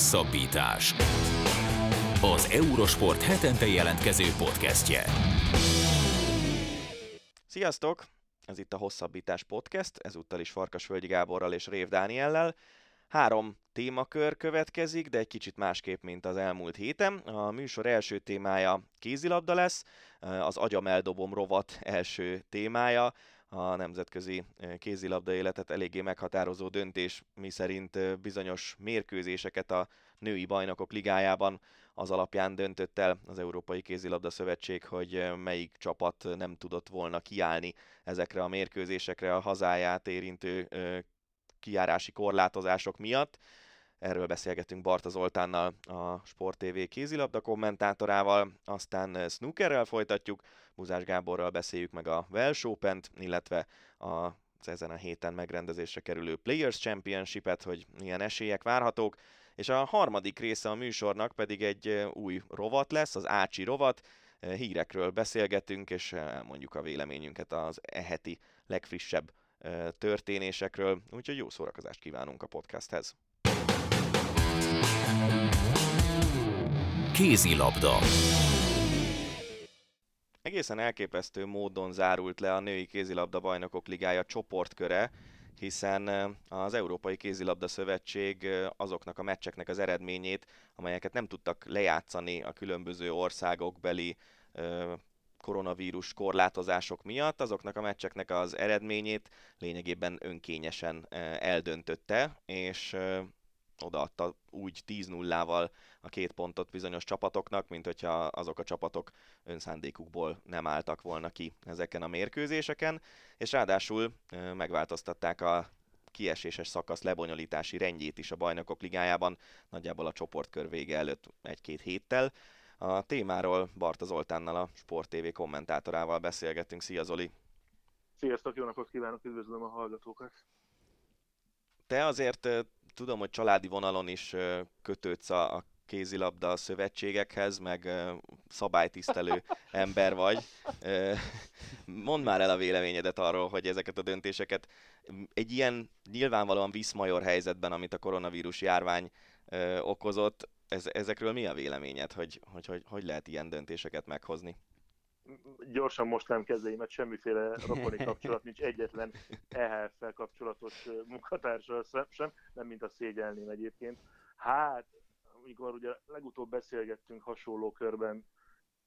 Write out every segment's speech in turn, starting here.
Hosszabbítás. Az Eurosport hetente jelentkező podcastje. Sziasztok! Ez itt a Hosszabbítás Podcast, ezúttal is Farkasvölgyi Gáborral és Rév Dániellel. Három témakör következik, de egy kicsit másképp, mint az elmúlt héten. A műsor első témája kézilabda lesz, az Agyam eldobom rovat első témája, a nemzetközi kézilabda életet eléggé meghatározó döntés, mi szerint bizonyos mérkőzéseket a női bajnokok ligájában az alapján döntött el az Európai Kézilabda Szövetség, hogy melyik csapat nem tudott volna kiállni ezekre a mérkőzésekre a hazáját érintő kiárási korlátozások miatt. Erről beszélgetünk Barta Zoltánnal, a Sport TV kézilabda kommentátorával, aztán snookerrel folytatjuk, Buzás Gáborral beszéljük meg a Welsh Open-t, illetve a ezen a héten megrendezésre kerülő Players Championship-et, hogy milyen esélyek várhatók, és a harmadik része a műsornak pedig egy új rovat lesz, az Ácsi rovat, hírekről beszélgetünk, és elmondjuk a véleményünket az eheti legfrissebb történésekről, úgyhogy jó szórakozást kívánunk a podcasthez. Kézilabda. Egészen elképesztő módon zárult le a női kézilabda bajnokok ligája csoportköre, hiszen az Európai Kézilabda Szövetség azoknak a meccseknek az eredményét, amelyeket nem tudtak lejátszani a különböző országokbeli koronavírus korlátozások miatt, azoknak a meccseknek az eredményét lényegében önkényesen eldöntötte, és odaadta úgy 10-0-val a két pontot bizonyos csapatoknak, mint hogyha azok a csapatok önszándékukból nem álltak volna ki ezeken a mérkőzéseken, és ráadásul megváltoztatták a kieséses szakasz lebonyolítási rendjét is a bajnokok ligájában, nagyjából a csoportkör vége előtt egy-két héttel. A témáról Barta Zoltánnal, a Sport TV kommentátorával beszélgettünk. Szia Zoli! Sziasztok, jó napot kívánok, üdvözlöm a hallgatókat! Te azért tudom, hogy családi vonalon is kötődsz a kézilabda szövetségekhez, meg szabálytisztelő ember vagy. Mondd már el a véleményedet arról, hogy ezeket a döntéseket egy ilyen nyilvánvalóan viszmajor helyzetben, amit a koronavírus járvány okozott, ez, ezekről mi a véleményed, hogy, hogy, hogy hogy lehet ilyen döntéseket meghozni? Gyorsan most nem kezdeimet, semmiféle rokoni kapcsolat nincs egyetlen EHF-fel kapcsolatos munkatársal sem, nem mint a szégyelném egyébként. Hát, amikor ugye legutóbb beszélgettünk hasonló körben,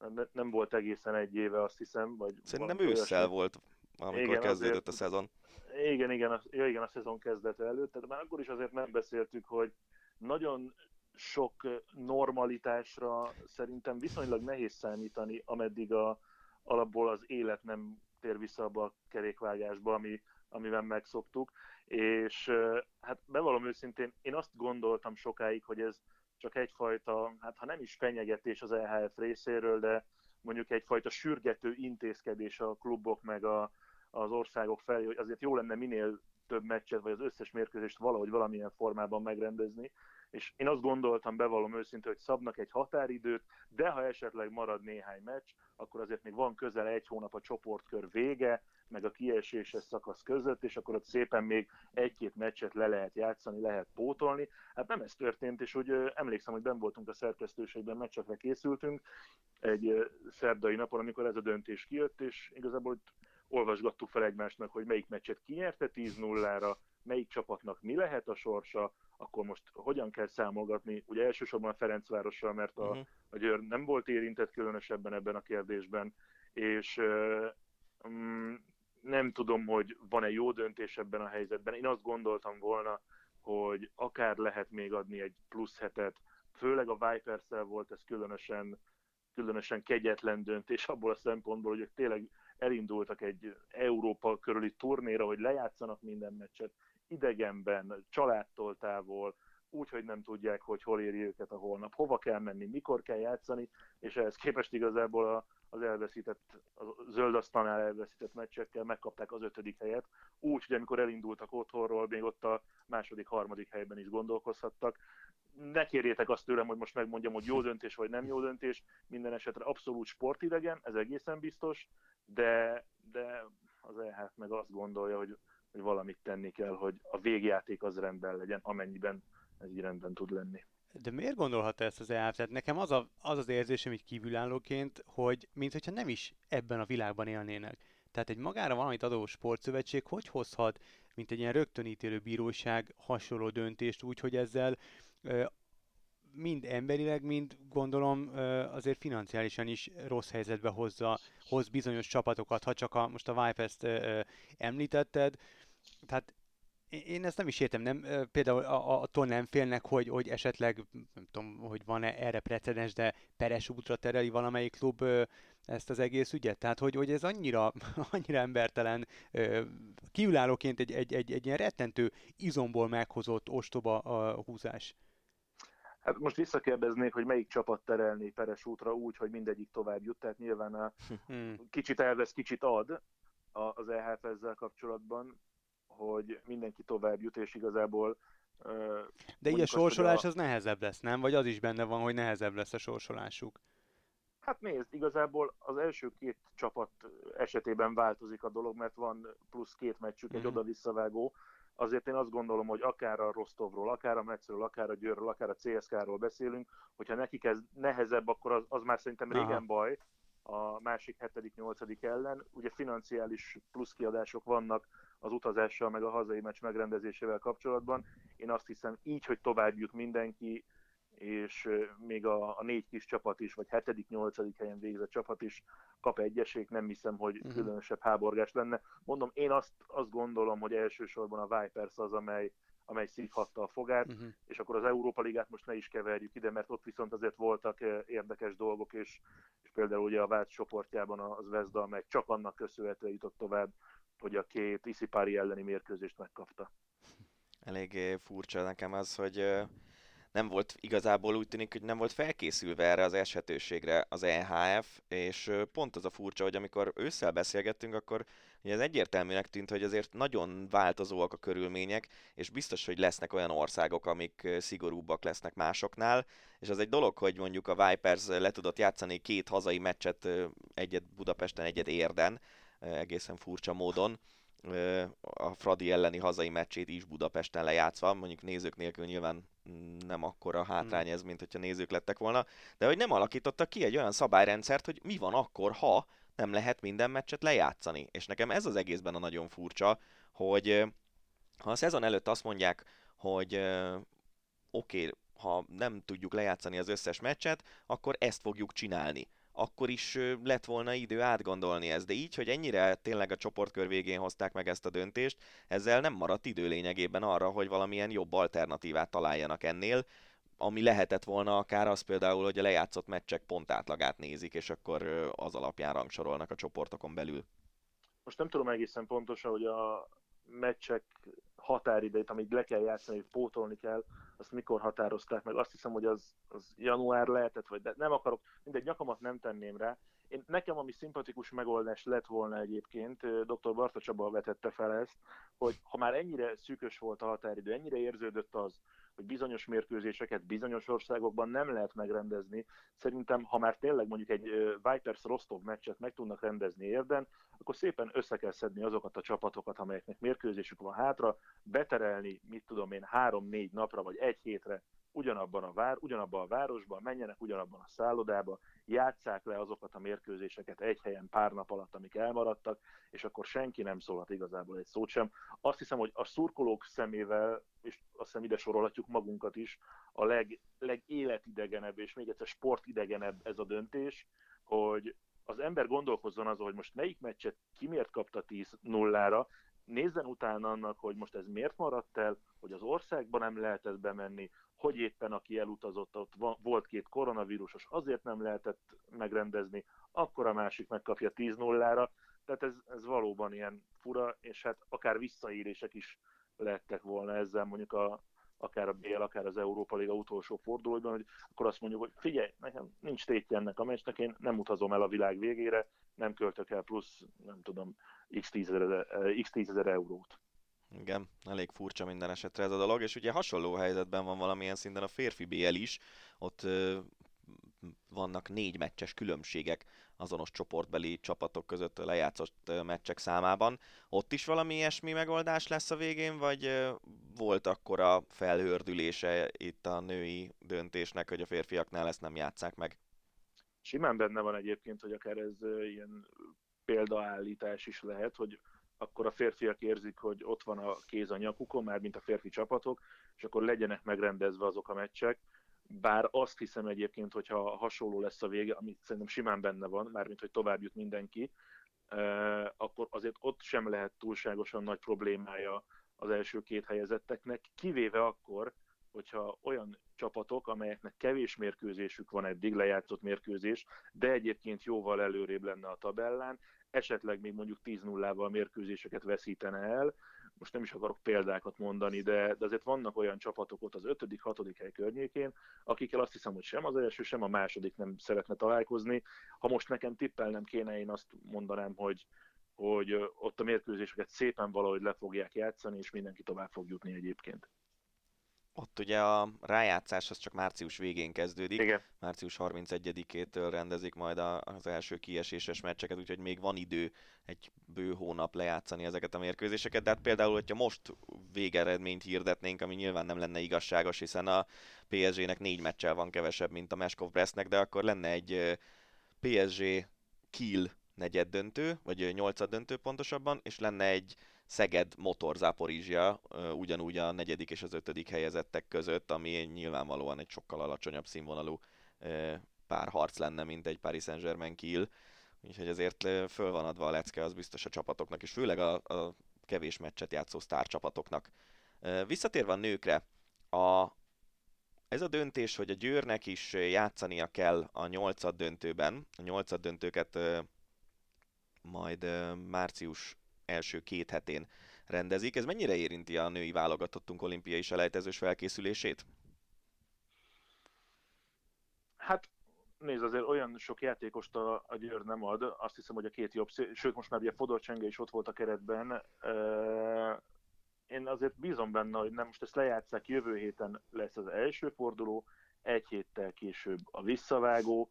ne, nem volt egészen egy éve, azt hiszem. Vagy Szerintem ősszel olyasmi. volt, amikor igen, kezdődött azért, a szezon. Igen, igen, a, ja, igen, a szezon kezdete előtt, tehát már akkor is azért nem beszéltük, hogy nagyon sok normalitásra szerintem viszonylag nehéz számítani, ameddig a, alapból az élet nem tér vissza abba a kerékvágásba, ami, amiben megszoktuk, és hát bevallom őszintén, én azt gondoltam sokáig, hogy ez csak egyfajta, hát ha nem is fenyegetés az EHF részéről, de mondjuk egyfajta sürgető intézkedés a klubok meg a, az országok felé, hogy azért jó lenne minél több meccset, vagy az összes mérkőzést valahogy valamilyen formában megrendezni, és én azt gondoltam, bevallom őszintén, hogy szabnak egy határidőt, de ha esetleg marad néhány meccs, akkor azért még van közel egy hónap a csoportkör vége, meg a kieséses szakasz között, és akkor ott szépen még egy-két meccset le lehet játszani, lehet pótolni. Hát nem ez történt, és úgy emlékszem, hogy ben voltunk a szerkesztőségben, meccsekre készültünk egy szerdai napon, amikor ez a döntés kijött, és igazából olvasgattuk fel egymásnak, hogy melyik meccset kinyerte 10-0-ra, melyik csapatnak mi lehet a sorsa, akkor most hogyan kell számolgatni, ugye elsősorban a Ferencvárossal, mert a, uh-huh. a Győr nem volt érintett különösebben ebben a kérdésben, és um, nem tudom, hogy van-e jó döntés ebben a helyzetben. Én azt gondoltam volna, hogy akár lehet még adni egy plusz hetet, főleg a vipers volt ez különösen, különösen kegyetlen döntés abból a szempontból, hogy ők tényleg elindultak egy Európa körüli turnéra, hogy lejátszanak minden meccset, idegenben, családtól távol, úgy, hogy nem tudják, hogy hol éri őket a holnap, hova kell menni, mikor kell játszani, és ehhez képest igazából a, az elveszített, a zöld asztalnál elveszített meccsekkel megkapták az ötödik helyet, úgy, hogy amikor elindultak otthonról, még ott a második, harmadik helyben is gondolkozhattak. Ne kérjétek azt tőlem, hogy most megmondjam, hogy jó döntés vagy nem jó döntés, minden esetre abszolút sportidegen, ez egészen biztos, de, de az EH meg azt gondolja, hogy hogy valamit tenni kell, hogy a végjáték az rendben legyen, amennyiben ez így rendben tud lenni. De miért gondolhatta ezt az EHF? Tehát nekem az, a, az az érzésem így kívülállóként, hogy mintha nem is ebben a világban élnének. Tehát egy magára valamit adó sportszövetség hogy hozhat, mint egy ilyen rögtönítélő bíróság hasonló döntést úgy, hogy ezzel mind emberileg, mind gondolom azért financiálisan is rossz helyzetbe hozza, hoz bizonyos csapatokat, ha csak a, most a Vipers-t ö, említetted. Tehát én ezt nem is értem, nem, például attól nem félnek, hogy, hogy esetleg, nem tudom, hogy van-e erre precedens, de peres útra tereli valamelyik klub ezt az egész ügyet? Tehát, hogy, hogy ez annyira, annyira embertelen, kiülállóként egy, egy, egy, egy ilyen rettentő izomból meghozott ostoba a húzás. Hát most visszakérdeznék, hogy melyik csapat terelné Peres útra úgy, hogy mindegyik tovább jut, tehát nyilván a hmm. kicsit elvesz, kicsit ad az EHF ezzel kapcsolatban hogy mindenki tovább jut, és igazából de így a sorsolás a... az nehezebb lesz, nem? Vagy az is benne van, hogy nehezebb lesz a sorsolásuk? Hát nézd, igazából az első két csapat esetében változik a dolog, mert van plusz két meccsük, mm-hmm. egy mhm. oda-visszavágó. Azért én azt gondolom, hogy akár a Rostovról, akár a Metszről, akár a Győrről, akár a CSK-ról beszélünk, hogyha nekik ez nehezebb, akkor az, az már szerintem régen Aha. baj a másik hetedik, nyolcadik ellen. Ugye financiális pluszkiadások vannak az utazással, meg a hazai meccs megrendezésével kapcsolatban. Én azt hiszem így, hogy tovább jut mindenki, és még a, a négy kis csapat is, vagy hetedik, nyolcadik helyen végzett csapat is kap egy esélyt, nem hiszem, hogy uh-huh. különösebb háborgás lenne. Mondom, én azt, azt gondolom, hogy elsősorban a Vipers az, amely, amely szívhatta a fogát, uh-huh. és akkor az Európa Ligát most ne is keverjük ide, mert ott viszont azért voltak érdekes dolgok, és, és például ugye a Vált csoportjában az Vezda, amely csak annak köszönhetően jutott tovább, hogy a két Iszipári elleni mérkőzést megkapta. Elég furcsa nekem az, hogy nem volt igazából úgy tűnik, hogy nem volt felkészülve erre az eshetőségre az EHF, és pont az a furcsa, hogy amikor ősszel beszélgettünk, akkor ugye ez egyértelműnek tűnt, hogy azért nagyon változóak a körülmények, és biztos, hogy lesznek olyan országok, amik szigorúbbak lesznek másoknál, és az egy dolog, hogy mondjuk a Vipers le tudott játszani két hazai meccset, egyet Budapesten, egyet Érden, egészen furcsa módon a Fradi elleni hazai meccsét is Budapesten lejátszva, mondjuk nézők nélkül nyilván nem akkora hátrány hmm. ez, mint hogyha nézők lettek volna, de hogy nem alakítottak ki egy olyan szabályrendszert, hogy mi van akkor, ha nem lehet minden meccset lejátszani. És nekem ez az egészben a nagyon furcsa, hogy ha a szezon előtt azt mondják, hogy oké, okay, ha nem tudjuk lejátszani az összes meccset, akkor ezt fogjuk csinálni akkor is lett volna idő átgondolni ezt. De így, hogy ennyire tényleg a csoportkör végén hozták meg ezt a döntést, ezzel nem maradt idő lényegében arra, hogy valamilyen jobb alternatívát találjanak ennél, ami lehetett volna akár az például, hogy a lejátszott meccsek pontátlagát nézik, és akkor az alapján rangsorolnak a csoportokon belül. Most nem tudom egészen pontosan, hogy a meccsek határidejét, amit le kell játszani, hogy pótolni kell, azt mikor határozták meg. Azt hiszem, hogy az, az január lehetett, vagy de nem akarok, mindegy, nyakamat nem tenném rá. Én, nekem, ami szimpatikus megoldás lett volna egyébként, dr. Barta Csaba vetette fel ezt, hogy ha már ennyire szűkös volt a határidő, ennyire érződött az, hogy bizonyos mérkőzéseket bizonyos országokban nem lehet megrendezni. Szerintem, ha már tényleg mondjuk egy Vipers Rostov meccset meg tudnak rendezni érden, akkor szépen össze kell szedni azokat a csapatokat, amelyeknek mérkőzésük van hátra, beterelni, mit tudom én, három-négy napra vagy egy hétre ugyanabban a, vár, ugyanabban a városban, menjenek ugyanabban a szállodába, játsszák le azokat a mérkőzéseket egy helyen pár nap alatt, amik elmaradtak, és akkor senki nem szólhat igazából egy szót sem. Azt hiszem, hogy a szurkolók szemével, és azt hiszem ide sorolhatjuk magunkat is, a leg, legéletidegenebb és még egyszer sportidegenebb ez a döntés, hogy az ember gondolkozzon azon, hogy most melyik meccset ki miért kapta 10 nullára, nézzen utána annak, hogy most ez miért maradt el, hogy az országban nem lehetett bemenni, hogy éppen aki elutazott, ott volt két koronavírusos, azért nem lehetett megrendezni, akkor a másik megkapja 10 nullára, tehát ez, ez valóban ilyen fura, és hát akár visszaírések is lettek volna ezzel mondjuk a, akár a BL, akár az Európa Liga utolsó fordulóban, hogy akkor azt mondjuk, hogy figyelj, nekem nincs tétje ennek a meccsnek, én nem utazom el a világ végére, nem költök el plusz, nem tudom, x 10 ezer eurót. Igen, elég furcsa minden esetre ez a dolog, és ugye hasonló helyzetben van valamilyen szinten a férfi BL is, ott ö, vannak négy meccses különbségek azonos csoportbeli csapatok között lejátszott meccsek számában. Ott is valami ilyesmi megoldás lesz a végén, vagy volt akkor a felhördülése itt a női döntésnek, hogy a férfiaknál ezt nem játszák meg? Simán benne van egyébként, hogy akár ez ilyen példaállítás is lehet, hogy akkor a férfiak érzik, hogy ott van a kéz a nyakukon, már mint a férfi csapatok, és akkor legyenek megrendezve azok a meccsek. Bár azt hiszem egyébként, hogyha hasonló lesz a vége, amit szerintem simán benne van, mármint hogy tovább jut mindenki, akkor azért ott sem lehet túlságosan nagy problémája az első két helyezetteknek, kivéve akkor, hogyha olyan csapatok, amelyeknek kevés mérkőzésük van eddig, lejátszott mérkőzés, de egyébként jóval előrébb lenne a tabellán, esetleg még mondjuk 10-0-val mérkőzéseket veszítene el. Most nem is akarok példákat mondani, de, de azért vannak olyan csapatok ott az 5.-6. hely környékén, akikkel azt hiszem, hogy sem az első, sem a második nem szeretne találkozni. Ha most nekem tippelnem kéne, én azt mondanám, hogy, hogy ott a mérkőzéseket szépen valahogy le fogják játszani, és mindenki tovább fog jutni egyébként. Ott ugye a rájátszás az csak március végén kezdődik. Igen. Március 31-től rendezik majd az első kieséses meccseket, úgyhogy még van idő egy bő hónap lejátszani ezeket a mérkőzéseket. De hát például, hogyha most végeredményt hirdetnénk, ami nyilván nem lenne igazságos, hiszen a PSG-nek négy meccsel van kevesebb, mint a Meskov Brestnek, de akkor lenne egy PSG Kiel negyed döntő, vagy nyolcad döntő pontosabban, és lenne egy Szeged Motor Zaporizsia ugyanúgy a negyedik és az ötödik helyezettek között, ami nyilvánvalóan egy sokkal alacsonyabb színvonalú párharc lenne, mint egy Paris Saint-Germain Kiel. Úgyhogy ezért föl van adva a lecke, az biztos a csapatoknak, és főleg a, a kevés meccset játszó sztárcsapatoknak. Visszatérve a nőkre, a, ez a döntés, hogy a Győrnek is játszania kell a nyolcad döntőben, a nyolcad döntőket majd március első két hetén rendezik. Ez mennyire érinti a női válogatottunk olimpiai selejtezős felkészülését? Hát nézd, azért olyan sok játékost a, a Győr nem ad, azt hiszem, hogy a két jobb, sőt most már ugye Fodor Csenge is ott volt a keretben, én azért bízom benne, hogy nem most ezt lejátszák, jövő héten lesz az első forduló, egy héttel később a visszavágó,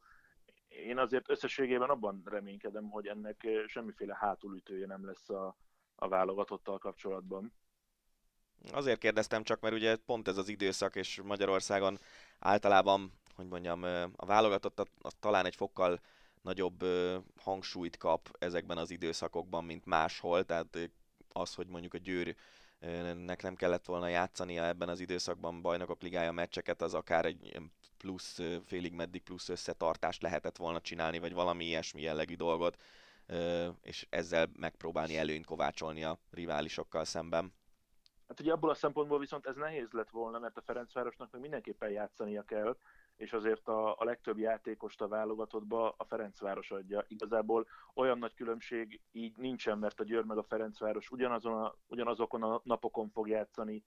én azért összességében abban reménykedem, hogy ennek semmiféle hátulütője nem lesz a, a válogatottal kapcsolatban. Azért kérdeztem csak, mert ugye pont ez az időszak, és Magyarországon általában, hogy mondjam, a válogatott a, a, talán egy fokkal nagyobb hangsúlyt kap ezekben az időszakokban, mint máshol, tehát az, hogy mondjuk a Győr nek nem kellett volna játszania ebben az időszakban bajnokok ligája meccseket, az akár egy plusz, félig meddig plusz összetartást lehetett volna csinálni, vagy valami ilyesmi jellegű dolgot, és ezzel megpróbálni előnyt kovácsolni a riválisokkal szemben. Hát ugye abból a szempontból viszont ez nehéz lett volna, mert a Ferencvárosnak meg mindenképpen játszania kell, és azért a, a legtöbb játékost a válogatottba a Ferencváros adja. Igazából olyan nagy különbség így nincsen, mert a Győr meg a Ferencváros ugyanazon a, ugyanazokon a napokon fog játszani,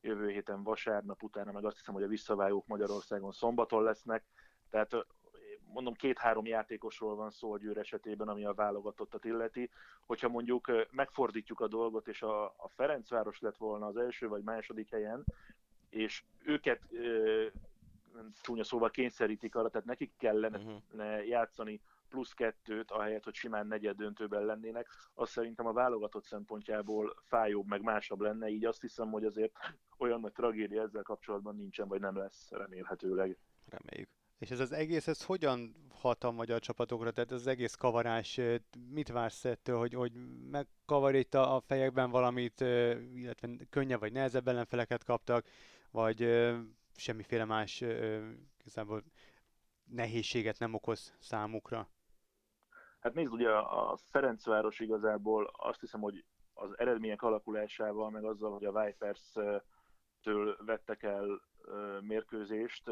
jövő héten vasárnap utána, meg azt hiszem, hogy a visszavágók Magyarországon szombaton lesznek, tehát mondom, két-három játékosról van szó a Győr esetében, ami a válogatottat illeti. Hogyha mondjuk megfordítjuk a dolgot, és a, a Ferencváros lett volna az első vagy második helyen, és őket csúnya szóval kényszerítik arra, tehát nekik kellene uh-huh. játszani plusz kettőt, ahelyett, hogy simán negyed döntőben lennének, az szerintem a válogatott szempontjából fájóbb, meg másabb lenne, így azt hiszem, hogy azért olyan nagy tragédia ezzel kapcsolatban nincsen, vagy nem lesz remélhetőleg. Reméljük. És ez az egész, ez hogyan hat a magyar csapatokra? Tehát ez az egész kavarás, mit vársz ettől, hogy, hogy megkavar itt a, a fejekben valamit, illetve könnyebb vagy nehezebb ellenfeleket kaptak, vagy semmiféle más igazából nehézséget nem okoz számukra? Hát nézd, ugye a Ferencváros igazából azt hiszem, hogy az eredmények alakulásával, meg azzal, hogy a Vipers-től vettek el mérkőzést,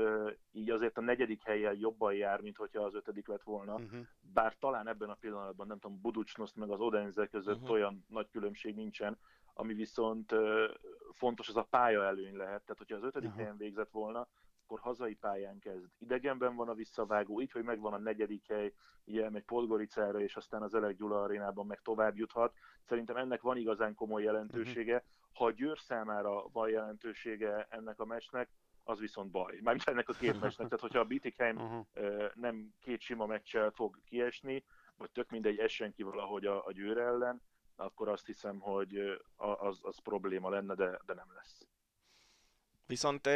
így azért a negyedik helyen jobban jár, mint hogyha az ötödik lett volna. Uh-huh. Bár talán ebben a pillanatban, nem tudom, Buducsnoszt meg az Odenze között uh-huh. olyan nagy különbség nincsen, ami viszont fontos, az a pálya előny lehet. Tehát, hogyha az ötödik helyen végzett volna, akkor hazai pályán kezd. Idegenben van a visszavágó, így, hogy megvan a negyedik hely, így elmegy Podgoricára, és aztán az Elek Gyula arénában meg tovább juthat. Szerintem ennek van igazán komoly jelentősége. Uh-huh. Ha a Győr számára van jelentősége ennek a meccsnek, az viszont baj. Mármint ennek a két meccsnek. Tehát, hogyha a Bietigheim uh-huh. nem két sima meccsel fog kiesni, vagy tök mindegy, essen ki valahogy a, a Győr ellen, akkor azt hiszem, hogy az, az probléma lenne, de, de nem lesz. Viszont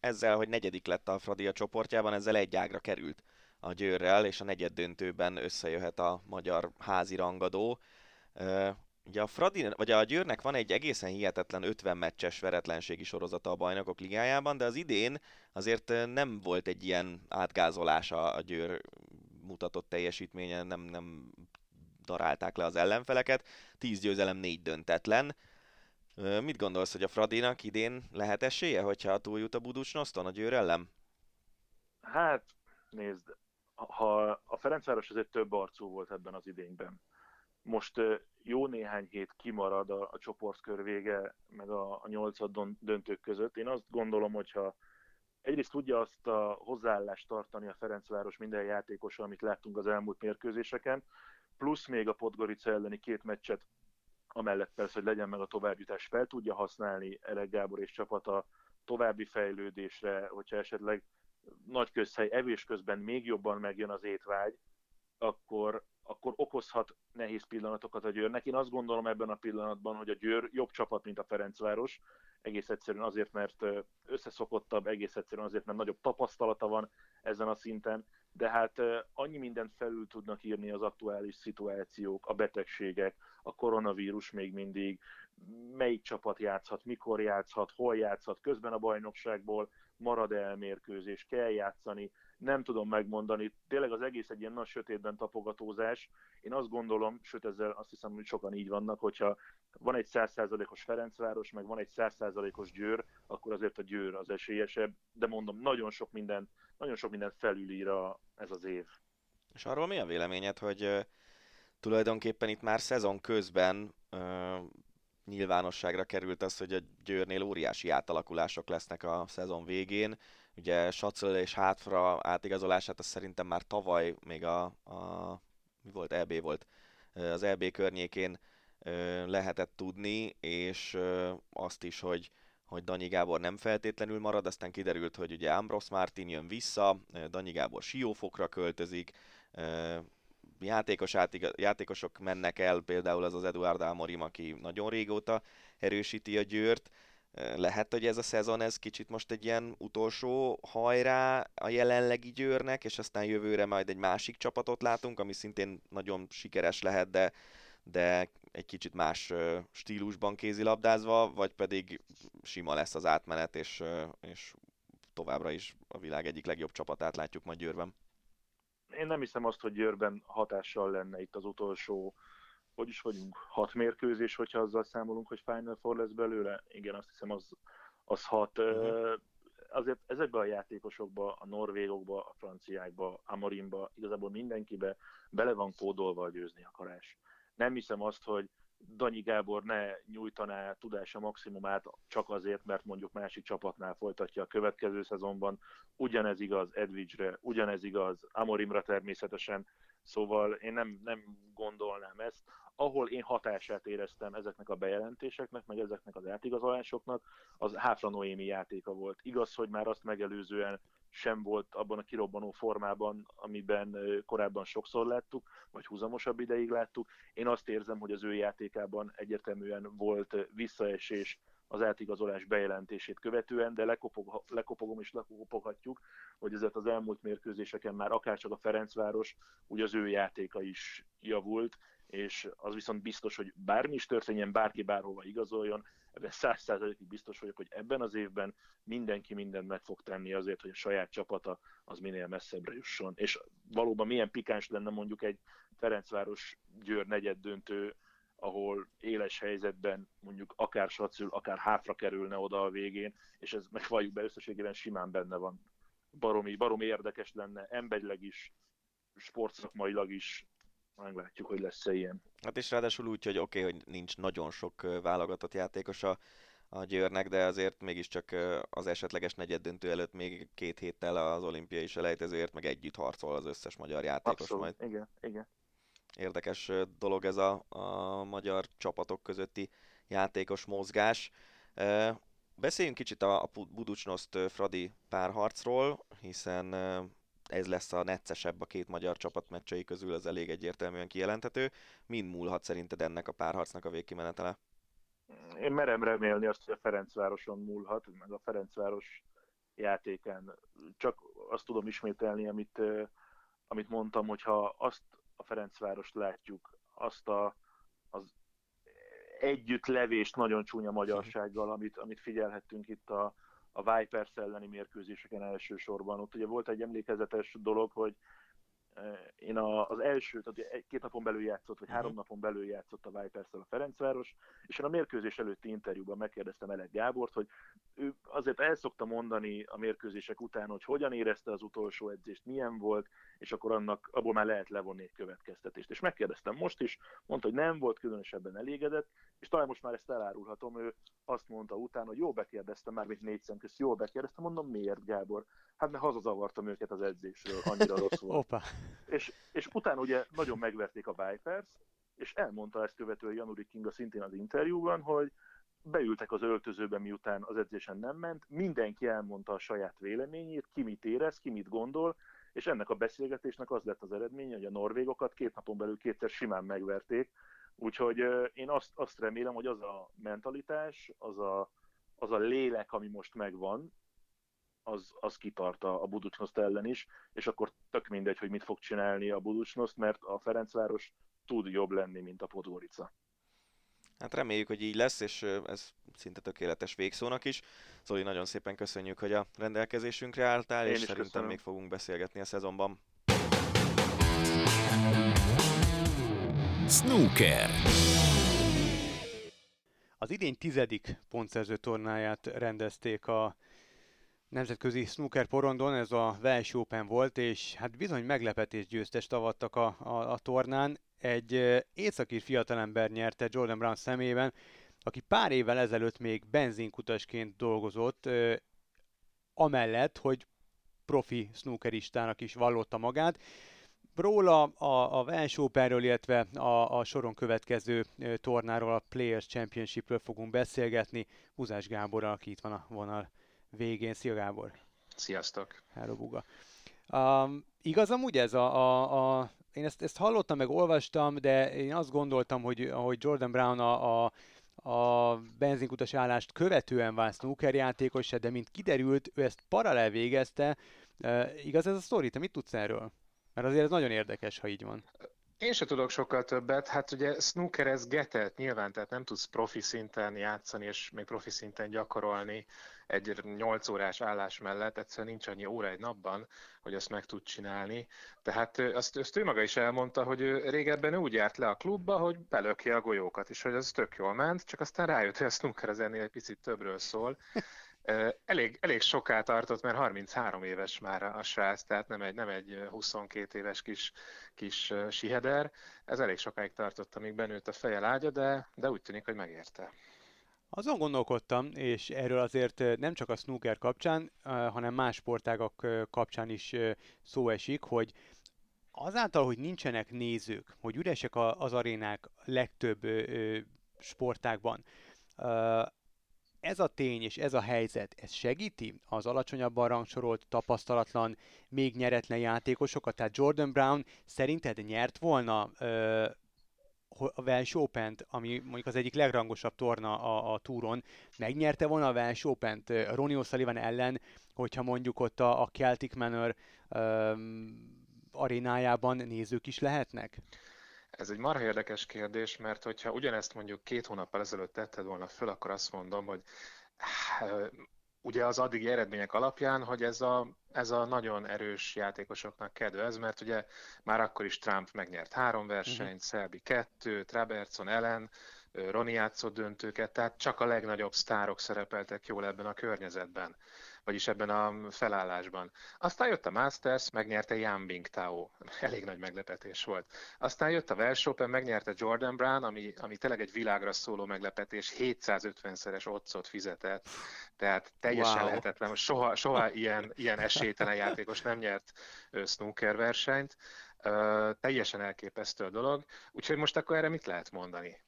ezzel, hogy negyedik lett a Fradi a csoportjában, ezzel egy ágra került a Győrrel, és a negyed döntőben összejöhet a magyar házi rangadó. Ugye a Fradi, vagy a Győrnek van egy egészen hihetetlen 50 meccses veretlenségi sorozata a bajnokok ligájában, de az idén azért nem volt egy ilyen átgázolása a Győr mutatott teljesítménye, nem, nem darálták le az ellenfeleket. 10 győzelem, 4 döntetlen. Mit gondolsz, hogy a Fradinak idén lehet esélye, hogyha túljut a Buducsnoszton a Győr ellen? Hát, nézd, ha a Ferencváros azért több arcú volt ebben az idényben. Most jó néhány hét kimarad a, a csoportkör vége, meg a, a nyolcad döntők között. Én azt gondolom, hogyha egyrészt tudja azt a hozzáállást tartani a Ferencváros minden játékosa, amit láttunk az elmúlt mérkőzéseken, plusz még a Podgorica elleni két meccset, amellett persze, hogy legyen meg a továbbjutás, fel tudja használni Elek Gábor és csapata további fejlődésre, hogyha esetleg nagy közhely evés közben még jobban megjön az étvágy, akkor, akkor okozhat nehéz pillanatokat a Győrnek. Én azt gondolom ebben a pillanatban, hogy a Győr jobb csapat, mint a Ferencváros, egész egyszerűen azért, mert összeszokottabb, egész egyszerűen azért, mert nagyobb tapasztalata van ezen a szinten, de hát annyi mindent felül tudnak írni az aktuális szituációk, a betegségek, a koronavírus még mindig, melyik csapat játszhat, mikor játszhat, hol játszhat, közben a bajnokságból marad elmérkőzés, kell játszani, nem tudom megmondani, tényleg az egész egy ilyen nagy sötétben tapogatózás. Én azt gondolom, sőt ezzel azt hiszem, hogy sokan így vannak, hogyha van egy 100%-os Ferencváros, meg van egy 100%-os Győr, akkor azért a Győr az esélyesebb, de mondom, nagyon sok minden, nagyon sok minden felülír a, ez az év. És arról mi a véleményed, hogy tulajdonképpen itt már szezon közben nyilvánosságra került az, hogy a Győrnél óriási átalakulások lesznek a szezon végén. Ugye Sacöl és Hátfra átigazolását azt szerintem már tavaly még a, a mi volt, EB volt, az EB környékén lehetett tudni, és azt is, hogy, hogy Danyi Gábor nem feltétlenül marad, aztán kiderült, hogy ugye Ambros Martin jön vissza, Danyi Gábor Siófokra költözik, játékos játékosok mennek el, például az az Eduard Amorim, aki nagyon régóta erősíti a Győrt. Lehet, hogy ez a szezon ez kicsit most egy ilyen utolsó hajrá a jelenlegi Győrnek, és aztán jövőre majd egy másik csapatot látunk, ami szintén nagyon sikeres lehet, de, de egy kicsit más stílusban kézilabdázva, vagy pedig sima lesz az átmenet, és, és továbbra is a világ egyik legjobb csapatát látjuk majd Győrben én nem hiszem azt, hogy Győrben hatással lenne itt az utolsó, hogy is vagyunk, hat mérkőzés, hogyha azzal számolunk, hogy Final Four lesz belőle. Igen, azt hiszem az, az hat. Uh-huh. Azért ezekben a játékosokba, a norvégokba, a franciákba, Amorimba, igazából mindenkibe bele van kódolva a győzni akarás. Nem hiszem azt, hogy Danyi Gábor ne nyújtaná tudása maximumát csak azért, mert mondjuk másik csapatnál folytatja a következő szezonban. Ugyanez igaz Edvidge-re, ugyanez igaz Amorimra természetesen, szóval én nem, nem gondolnám ezt. Ahol én hatását éreztem ezeknek a bejelentéseknek, meg ezeknek az átigazolásoknak, az Háfra Noémi játéka volt. Igaz, hogy már azt megelőzően sem volt abban a kirobbanó formában, amiben korábban sokszor láttuk, vagy húzamosabb ideig láttuk. Én azt érzem, hogy az ő játékában egyértelműen volt visszaesés az átigazolás bejelentését követően, de lekopog, lekopogom és lekopoghatjuk, hogy ezért az elmúlt mérkőzéseken már akárcsak a Ferencváros, úgy az ő játéka is javult, és az viszont biztos, hogy bármi is történjen, bárki bárhova igazoljon, ebben száz százalékig biztos vagyok, hogy ebben az évben mindenki mindent meg fog tenni azért, hogy a saját csapata az minél messzebbre jusson. És valóban milyen pikáns lenne mondjuk egy Ferencváros Győr negyed döntő, ahol éles helyzetben mondjuk akár Sacül, akár háfra kerülne oda a végén, és ez meg valljuk be összességében simán benne van. Baromi, baromi érdekes lenne, emberileg is, sportszakmailag is, meglátjuk, hogy lesz-e ilyen. Hát és ráadásul úgy, hogy oké, okay, hogy nincs nagyon sok válogatott játékos a, a Győrnek, de azért mégiscsak az esetleges negyeddöntő előtt még két héttel az olimpiai selejtezőért meg együtt harcol az összes magyar játékos Abszolút, majd. igen, igen. Érdekes dolog ez a, a magyar csapatok közötti játékos mozgás. Beszéljünk kicsit a, a Buducsnoszt Fradi párharcról, hiszen ez lesz a neccesebb a két magyar csapat meccsei közül, az elég egyértelműen kijelenthető. Mind múlhat szerinted ennek a párharcnak a végkimenetele? Én merem remélni azt, hogy a Ferencvároson múlhat, meg a Ferencváros játékán. Csak azt tudom ismételni, amit, amit mondtam, hogyha azt a Ferencvárost látjuk, azt a, az együttlevést nagyon csúnya magyarsággal, amit, amit figyelhettünk itt a, a Vipers elleni mérkőzéseken elsősorban. Ott ugye volt egy emlékezetes dolog, hogy Eh, én az első, tehát két napon belül játszott, vagy három mhm. napon belül játszott a vipers a Ferencváros, és én a mérkőzés előtti interjúban megkérdeztem Elek Gábort, hogy ő azért el szokta mondani a mérkőzések után, hogy hogyan érezte az utolsó edzést, milyen volt, és akkor annak, abból már lehet levonni egy következtetést. És megkérdeztem most is, mondta, hogy nem volt különösebben elégedett, és talán most már ezt elárulhatom, ő azt mondta utána, hogy jó bekérdeztem, már mint négy szem közt, jó bekérdeztem, mondom, miért Gábor? Hát mert hazazavartam őket az edzésről, annyira rossz volt. Opa. És, és utána ugye nagyon megverték a Vipers, és elmondta ezt követően Januri Kinga szintén az interjúban, hogy beültek az öltözőbe, miután az edzésen nem ment, mindenki elmondta a saját véleményét, ki mit érez, ki mit gondol, és ennek a beszélgetésnek az lett az eredménye, hogy a norvégokat két napon belül kétszer simán megverték, úgyhogy én azt, azt remélem, hogy az a mentalitás, az a, az a lélek, ami most megvan, az, az kitart a, a Buducsnoszt ellen is, és akkor tök mindegy, hogy mit fog csinálni a Buducsnoszt, mert a Ferencváros tud jobb lenni, mint a Podgorica. Hát reméljük, hogy így lesz, és ez szinte tökéletes végszónak is. Zoli, nagyon szépen köszönjük, hogy a rendelkezésünkre álltál, Én és szerintem köszönöm. még fogunk beszélgetni a szezonban. Snooker Az idén tizedik pontszerző tornáját rendezték a nemzetközi snooker porondon, ez a Welsh Open volt, és hát bizony meglepetés győztes tavattak a, a, a tornán. Egy északír fiatalember nyerte Jordan Brown szemében, aki pár évvel ezelőtt még benzinkutasként dolgozott, amellett, hogy profi snookeristának is vallotta magát. Róla a, a Welsh Openről, illetve a, a soron következő tornáról, a Players Championshipről fogunk beszélgetni. Húzás Gáborral, aki itt van a vonal végén. Szia Gábor! Sziasztok! Hello Buga! Um, igaz amúgy ez a, a, a én ezt, ezt hallottam, meg olvastam, de én azt gondoltam, hogy ahogy Jordan Brown a, a, a benzinkutas állást követően vált snooker játékos, de mint kiderült, ő ezt paralel végezte. Uh, igaz ez a sztori? Te mit tudsz erről? Mert azért ez nagyon érdekes, ha így van. Én se tudok sokkal többet. Hát ugye snooker ez getelt nyilván, tehát nem tudsz profi szinten játszani, és még profi szinten gyakorolni egy 8 órás állás mellett. Egyszerűen nincs annyi óra egy napban, hogy ezt meg tud csinálni. Tehát azt, azt ő maga is elmondta, hogy ő régebben úgy járt le a klubba, hogy belökje a golyókat, és hogy ez tök jól ment, csak aztán rájött, hogy a snooker az ennél egy picit többről szól. Elég, elég soká tartott, mert 33 éves már a srác, tehát nem egy, nem egy 22 éves kis, kis siheder. Ez elég sokáig tartott, amíg benőtt a feje lágya, de, de úgy tűnik, hogy megérte. Azon gondolkodtam, és erről azért nem csak a snooker kapcsán, hanem más sportágak kapcsán is szó esik, hogy azáltal, hogy nincsenek nézők, hogy üresek az arénák legtöbb sportágban, ez a tény és ez a helyzet, ez segíti az alacsonyabban rangsorolt, tapasztalatlan, még nyeretlen játékosokat? Tehát Jordan Brown szerinted nyert volna a Welsh open ami mondjuk az egyik legrangosabb torna a, a túron, megnyerte volna a Welsh open Ronnie O'Sullivan ellen, hogyha mondjuk ott a, a Celtic Manor ö, arénájában nézők is lehetnek? Ez egy marha érdekes kérdés, mert hogyha ugyanezt mondjuk két hónappal ezelőtt tetted volna föl, akkor azt mondom, hogy ugye az addigi eredmények alapján, hogy ez a, ez a nagyon erős játékosoknak kedvez, mert ugye már akkor is Trump megnyert három versenyt, uh-huh. Selby kettő, Trabertson ellen, Roni játszott döntőket, tehát csak a legnagyobb sztárok szerepeltek jól ebben a környezetben vagyis ebben a felállásban. Aztán jött a Masters, megnyerte Jan Bingtao, elég nagy meglepetés volt. Aztán jött a Welsh Open, megnyerte Jordan Brown, ami, ami tényleg egy világra szóló meglepetés, 750-szeres otcot fizetett, tehát teljesen wow. lehetetlen, soha, soha ilyen, ilyen esélytelen játékos nem nyert snooker versenyt. Ö, teljesen elképesztő a dolog, úgyhogy most akkor erre mit lehet mondani?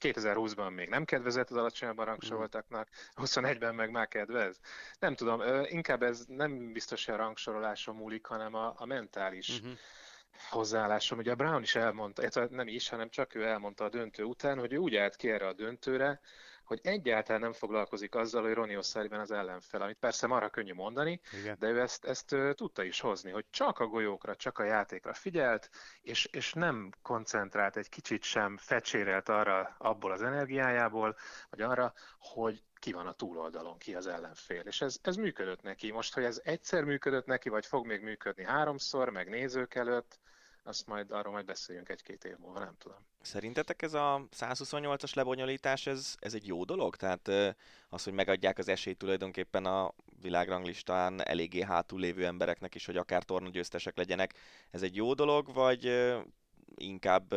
2020-ban még nem kedvezett az alacsonyabban rangsoroltaknak, 21-ben meg már kedvez. Nem tudom, inkább ez nem biztos, hogy a rangsoroláson múlik, hanem a, a mentális uh-huh hozzáállásom. Ugye a Brown is elmondta, nem is, hanem csak ő elmondta a döntő után, hogy ő úgy állt ki erre a döntőre, hogy egyáltalán nem foglalkozik azzal, hogy Ronnie O'Sullivan az ellenfel, amit persze marha könnyű mondani, Igen. de ő ezt, ezt tudta is hozni, hogy csak a golyókra, csak a játékra figyelt, és, és nem koncentrált egy kicsit sem, fecsérelt arra abból az energiájából, vagy arra, hogy ki van a túloldalon, ki az ellenfél. És ez, ez működött neki. Most, hogy ez egyszer működött neki, vagy fog még működni háromszor, meg nézők előtt, azt majd arról majd beszéljünk egy-két év múlva, nem tudom. Szerintetek ez a 128-as lebonyolítás, ez, ez egy jó dolog? Tehát az, hogy megadják az esélyt tulajdonképpen a világranglistán eléggé hátul lévő embereknek is, hogy akár tornagyőztesek legyenek, ez egy jó dolog, vagy inkább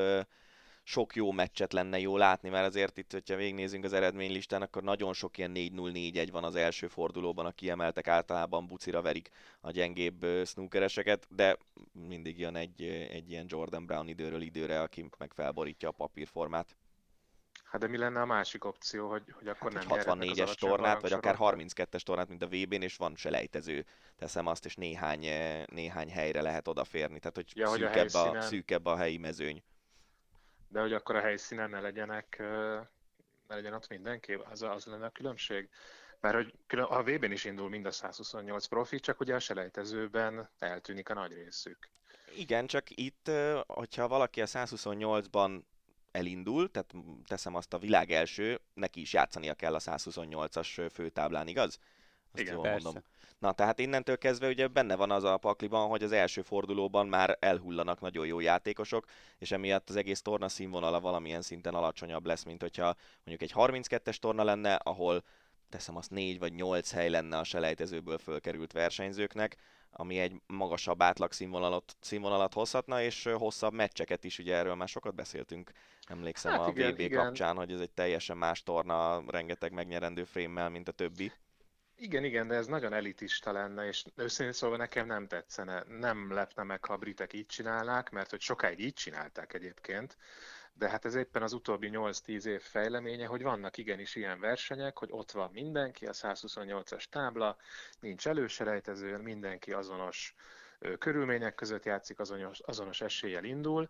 sok jó meccset lenne jó látni, mert azért itt, hogyha végignézünk az eredménylistán, akkor nagyon sok ilyen 4-0-4-1 van az első fordulóban, a kiemeltek általában bucira verik a gyengébb snookereseket, de mindig jön egy, egy ilyen Jordan Brown időről időre, aki meg felborítja a papírformát. Hát de mi lenne a másik opció, hogy, hogy akkor hát, nem 64-es tornát, vagy akár 32-es tornát, mint a VB-n, és van selejtező, teszem azt, és néhány, néhány helyre lehet odaférni, tehát hogy, ja, szűkebb, hogy a, helyszínen... a, szűkebb a helyi mezőny de hogy akkor a helyszínen ne legyenek, ne legyen ott mindenki, az, az lenne a különbség. Mert hogy a VB-n is indul mind a 128 profi, csak ugye a selejtezőben eltűnik a nagy részük. Igen, csak itt, hogyha valaki a 128-ban elindul, tehát teszem azt a világ első, neki is játszania kell a 128-as főtáblán, igaz? Azt Igen, jól persze. mondom. Na, tehát innentől kezdve ugye benne van az a pakliban, hogy az első fordulóban már elhullanak nagyon jó játékosok, és emiatt az egész torna színvonala valamilyen szinten alacsonyabb lesz, mint hogyha mondjuk egy 32-es torna lenne, ahol teszem azt négy vagy nyolc hely lenne a selejtezőből fölkerült versenyzőknek, ami egy magasabb átlag színvonalat, színvonalat hozhatna, és hosszabb meccseket is, ugye erről már sokat beszéltünk, emlékszem hát a igen, VB igen. kapcsán, hogy ez egy teljesen más torna, rengeteg megnyerendő frémmel, mint a többi. Igen, igen, de ez nagyon elitista lenne, és őszintén szóval nekem nem tetszene. Nem lepne meg, ha a britek így csinálnák, mert hogy sokáig így csinálták egyébként, de hát ez éppen az utóbbi 8-10 év fejleménye, hogy vannak igenis ilyen versenyek, hogy ott van mindenki, a 128-as tábla, nincs előselejtező, mindenki azonos körülmények között játszik, azonos, azonos eséllyel indul.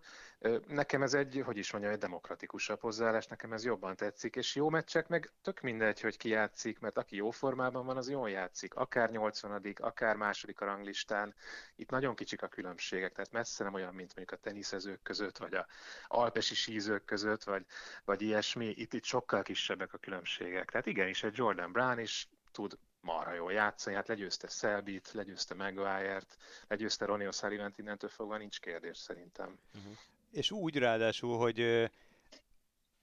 Nekem ez egy, hogy is mondjam, egy demokratikusabb hozzáállás, nekem ez jobban tetszik, és jó meccsek meg tök mindegy, hogy ki játszik, mert aki jó formában van, az jól játszik. Akár 80 akár második a ranglistán, itt nagyon kicsik a különbségek, tehát messze nem olyan, mint mondjuk a teniszezők között, vagy a alpesi sízők között, vagy, vagy ilyesmi, itt, itt sokkal kisebbek a különbségek. Tehát igenis, egy Jordan Brown is tud marha jól játszani, hát legyőzte Selbit, legyőzte Maguire-t, legyőzte Ronnie osullivan innentől fogva nincs kérdés szerintem. Uh-huh. És úgy ráadásul, hogy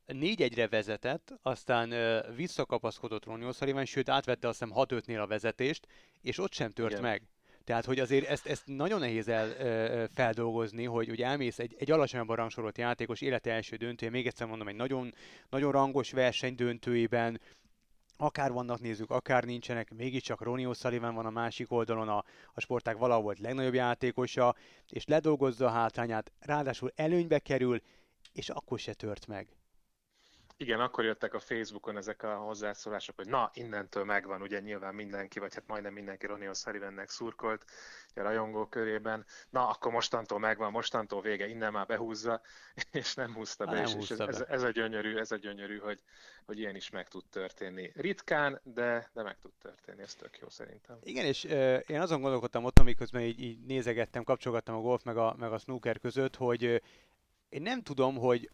négy egyre vezetett, aztán visszakapaszkodott Ronnie O'Sullivan, sőt átvette azt hiszem 6-5-nél a vezetést, és ott sem tört Igen. meg. Tehát, hogy azért ezt, ezt nagyon nehéz el, ö, feldolgozni, hogy, hogy elmész egy, egy alacsonyabban rangsorolt játékos élete első döntője, még egyszer mondom, egy nagyon, nagyon rangos verseny döntőjében, akár vannak nézők, akár nincsenek, mégiscsak Ronnie O'Sullivan van a másik oldalon, a, a sportág valahol legnagyobb játékosa, és ledolgozza a hátrányát, ráadásul előnybe kerül, és akkor se tört meg. Igen, akkor jöttek a Facebookon ezek a hozzászólások, hogy na, innentől megvan, ugye nyilván mindenki, vagy hát majdnem mindenki Ronnie O'Sullivannek szurkolt a rajongó körében. Na, akkor mostantól megvan, mostantól vége, innen már behúzza, és nem húzta be. Nem és húzta ez, be. Ez, ez, a gyönyörű, ez a gyönyörű, hogy, hogy ilyen is meg tud történni. Ritkán, de, de meg tud történni, ez tök jó szerintem. Igen, és uh, én azon gondolkodtam ott, amiközben így, így nézegettem, kapcsolgattam a golf meg a, meg a snooker között, hogy én nem tudom, hogy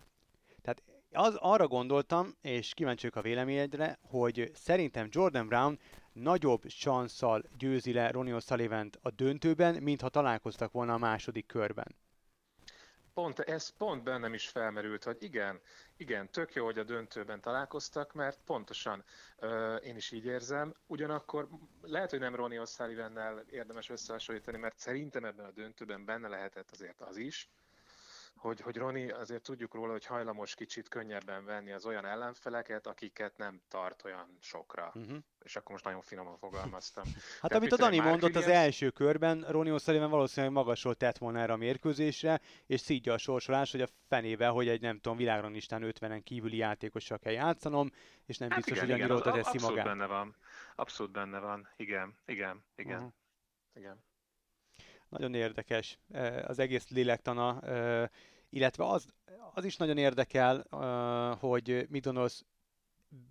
az, arra gondoltam, és kíváncsi a véleményedre, hogy szerintem Jordan Brown nagyobb csanszal győzi le Ronnie O'Sullivan a döntőben, mintha találkoztak volna a második körben. Pont, ez pont bennem is felmerült, hogy igen, igen, tök jó, hogy a döntőben találkoztak, mert pontosan ö, én is így érzem. Ugyanakkor lehet, hogy nem Ronnie O'Sullivan érdemes összehasonlítani, mert szerintem ebben a döntőben benne lehetett azért az is, hogy, hogy Roni azért tudjuk róla, hogy hajlamos kicsit könnyebben venni az olyan ellenfeleket, akiket nem tart olyan sokra. Uh-huh. És akkor most nagyon finoman fogalmaztam. hát amit a Dani mondott az első körben, Roni O'Sullivan valószínűleg magasról tett volna erre a mérkőzésre, és szídja a sorsolás, hogy a fenébe, hogy egy nem tudom, világranglistán 50-en kívüli játékossal kell játszanom, és nem hát biztos, igen, hogy annyira oda teszi abszolút magát. benne van. Abszolút benne van. Igen, igen, igen. Uh-huh. igen. Nagyon érdekes az egész lélektana, illetve az, az is nagyon érdekel, hogy mit gondolsz,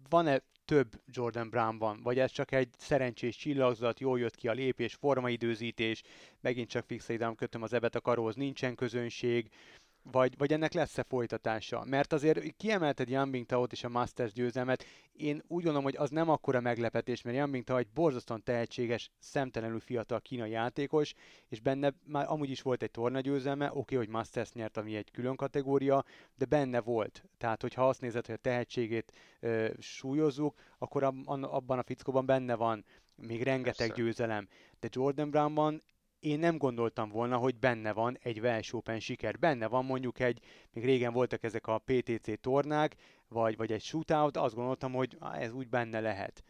van-e több Jordan Brownban, vagy ez csak egy szerencsés csillagzat, jól jött ki a lépés, formaidőzítés, megint csak fixeidám kötöm az ebet a karóhoz, nincsen közönség, vagy, vagy ennek lesz-e folytatása? Mert azért kiemelted Jan Bingtaot és a Masters győzelmet, én úgy gondolom, hogy az nem akkora meglepetés, mert Jan Bingtao egy borzasztóan tehetséges, szemtelenül fiatal kínai játékos, és benne már amúgy is volt egy torna győzelme, oké, okay, hogy Masters nyert, ami egy külön kategória, de benne volt. Tehát, hogyha azt nézed, hogy a tehetségét ö, súlyozzuk, akkor abban a fickóban benne van még rengeteg Persze. győzelem. De Jordan Brownban én nem gondoltam volna, hogy benne van egy Welsh Open siker. Benne van mondjuk egy, még régen voltak ezek a PTC tornák, vagy, vagy egy shootout, azt gondoltam, hogy ez úgy benne lehet.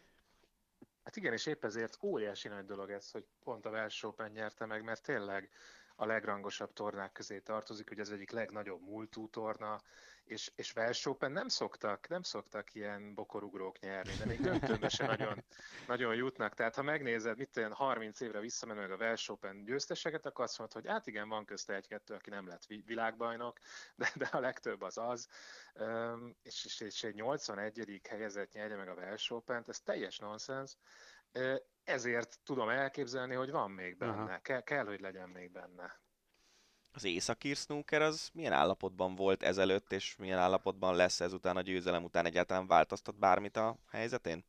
Hát igen, és épp ezért óriási nagy dolog ez, hogy pont a Welsh Open nyerte meg, mert tényleg a legrangosabb tornák közé tartozik, hogy az egyik legnagyobb múltú torna, és, és Welsh Open nem szoktak, nem szoktak ilyen bokorugrók nyerni, de még döntőbe se nagyon, nagyon jutnak. Tehát ha megnézed, mit olyan 30 évre visszamenőleg a Welsh Open győzteseket, akkor azt mondod, hogy hát igen, van közte egy-kettő, aki nem lett világbajnok, de, de a legtöbb az az. És, és, és egy 81. helyezett nyerje meg a Welsh Open-t, ez teljes nonsens. Ezért tudom elképzelni, hogy van még benne. Ke- kell, hogy legyen még benne. Az északír snooker az milyen állapotban volt ezelőtt, és milyen állapotban lesz ezután a győzelem után egyáltalán változtat bármit a helyzetén?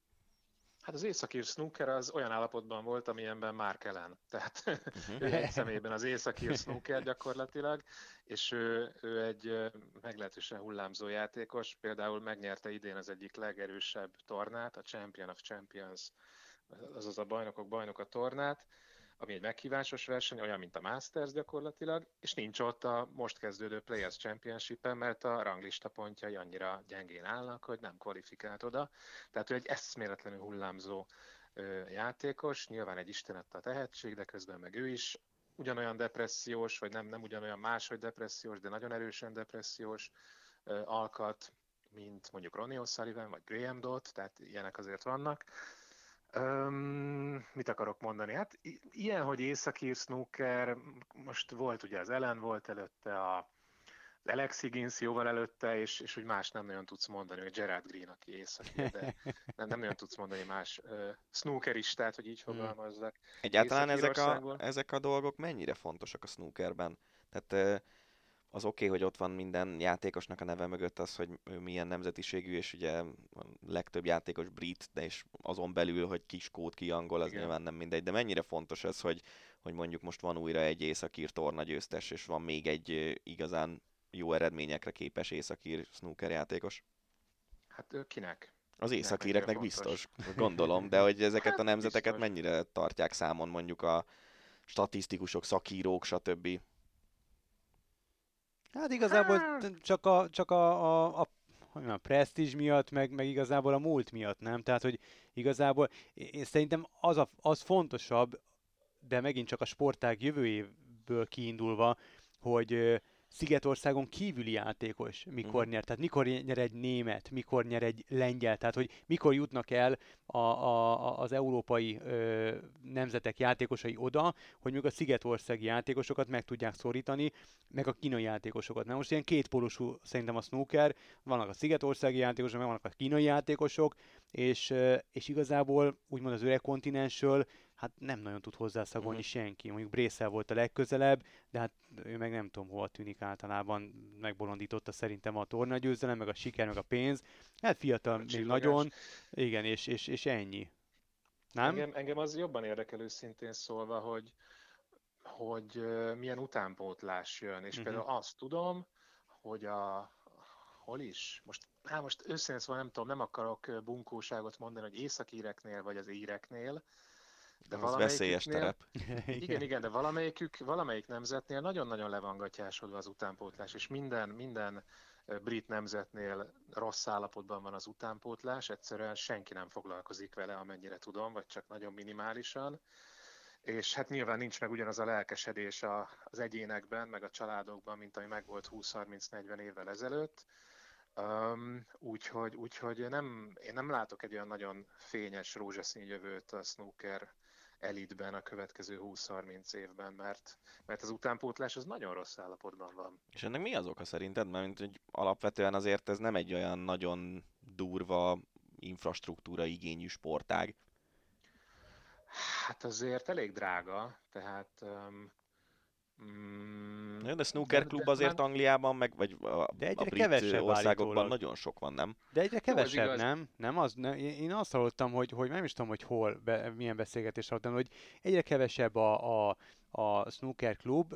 Hát az északír snooker az olyan állapotban volt, amilyenben Mark Ellen. Tehát uh-huh. ő egy személyben az északír snooker gyakorlatilag, és ő, ő egy meglehetősen hullámzó játékos. Például megnyerte idén az egyik legerősebb tornát, a Champion of Champions, azaz a bajnokok bajnoka tornát, ami egy meghívásos verseny, olyan, mint a Masters gyakorlatilag, és nincs ott a most kezdődő Players Championship-en, mert a ranglista pontjai annyira gyengén állnak, hogy nem kvalifikált oda. Tehát ő egy eszméletlenül hullámzó ö, játékos, nyilván egy istenett a tehetség, de közben meg ő is ugyanolyan depressziós, vagy nem, nem ugyanolyan máshogy depressziós, de nagyon erősen depressziós ö, alkat, mint mondjuk Ronnie O'Sullivan, vagy Graham Dott, tehát ilyenek azért vannak. Um, mit akarok mondani? Hát ilyen, hogy északír snooker, most volt ugye az Ellen, volt előtte a, az Alex Higgins jóval előtte, és, és úgy más nem nagyon tudsz mondani, hogy Gerard Green, aki északír, de nem, nem nagyon tudsz mondani más uh, snookeristát, hogy így hmm. fogalmazzak. Egyáltalán ezek a, ezek a dolgok mennyire fontosak a snookerben? Tehát uh, az oké, okay, hogy ott van minden játékosnak a neve mögött az, hogy ő milyen nemzetiségű, és ugye a legtöbb játékos brit, de és azon belül, hogy ki skót, ki angol, az Igen. nyilván nem mindegy, de mennyire fontos ez, hogy, hogy mondjuk most van újra egy északír torna győztes, és van még egy igazán jó eredményekre képes északír snooker játékos? Hát ő kinek? Az északíreknek biztos, gondolom, de hogy ezeket hát, a nemzeteket biztos. mennyire tartják számon mondjuk a statisztikusok, szakírók, stb. Hát igazából csak a, csak a, a, a a presztízs miatt, meg, meg igazából a múlt miatt, nem? Tehát, hogy igazából én szerintem az, a, az fontosabb, de megint csak a sportág jövőjéből kiindulva, hogy Szigetországon kívüli játékos mikor uh-huh. nyer, tehát mikor nyer egy német, mikor nyer egy lengyel, tehát hogy mikor jutnak el a, a, az európai ö, nemzetek játékosai oda, hogy még a szigetországi játékosokat meg tudják szorítani, meg a kínai játékosokat. Na most ilyen kétpólusú szerintem a snooker, vannak a szigetországi játékosok, meg vannak a kínai játékosok, és, és igazából úgymond az öreg kontinensről hát nem nagyon tud hozzászagolni uh-huh. senki. Mondjuk Brészel volt a legközelebb, de hát ő meg nem tudom hova tűnik általában, megbolondította szerintem a tornagyőzelem, meg a siker, meg a pénz. Hát fiatal, a még nagyon, igen, és, és, és ennyi. Nem? Engem, engem az jobban érdekel őszintén szólva, hogy, hogy milyen utánpótlás jön, és uh-huh. például azt tudom, hogy a, hol is? Most, hát most őszintén szóval nem tudom, nem akarok bunkóságot mondani, hogy északíreknél vagy az íreknél, De Az veszélyes terep. Igen, igen, de valamelyikük, valamelyik nemzetnél nagyon-nagyon le van gatyásodva az utánpótlás, és minden, minden brit nemzetnél rossz állapotban van az utánpótlás, egyszerűen senki nem foglalkozik vele, amennyire tudom, vagy csak nagyon minimálisan. És hát nyilván nincs meg ugyanaz a lelkesedés az egyénekben, meg a családokban, mint ami megvolt 20-30-40 évvel ezelőtt. Um, úgyhogy, úgyhogy nem, én nem látok egy olyan nagyon fényes rózsaszín jövőt a snooker elitben a következő 20-30 évben, mert, mert az utánpótlás az nagyon rossz állapotban van. És ennek mi az oka szerinted? Mert mint, hogy alapvetően azért ez nem egy olyan nagyon durva infrastruktúra igényű sportág. Hát azért elég drága, tehát... Um, mm, De snooker klub azért már- Angliában, meg vagy a, De a egyre brit kevesebb országokban állítólag. nagyon sok van, nem? De egyre kevesebb, nem? Nem az, ne, én azt hallottam, hogy, hogy nem is tudom, hogy hol, be, milyen beszélgetést hallottam, hogy egyre kevesebb a, a, a snooker klub,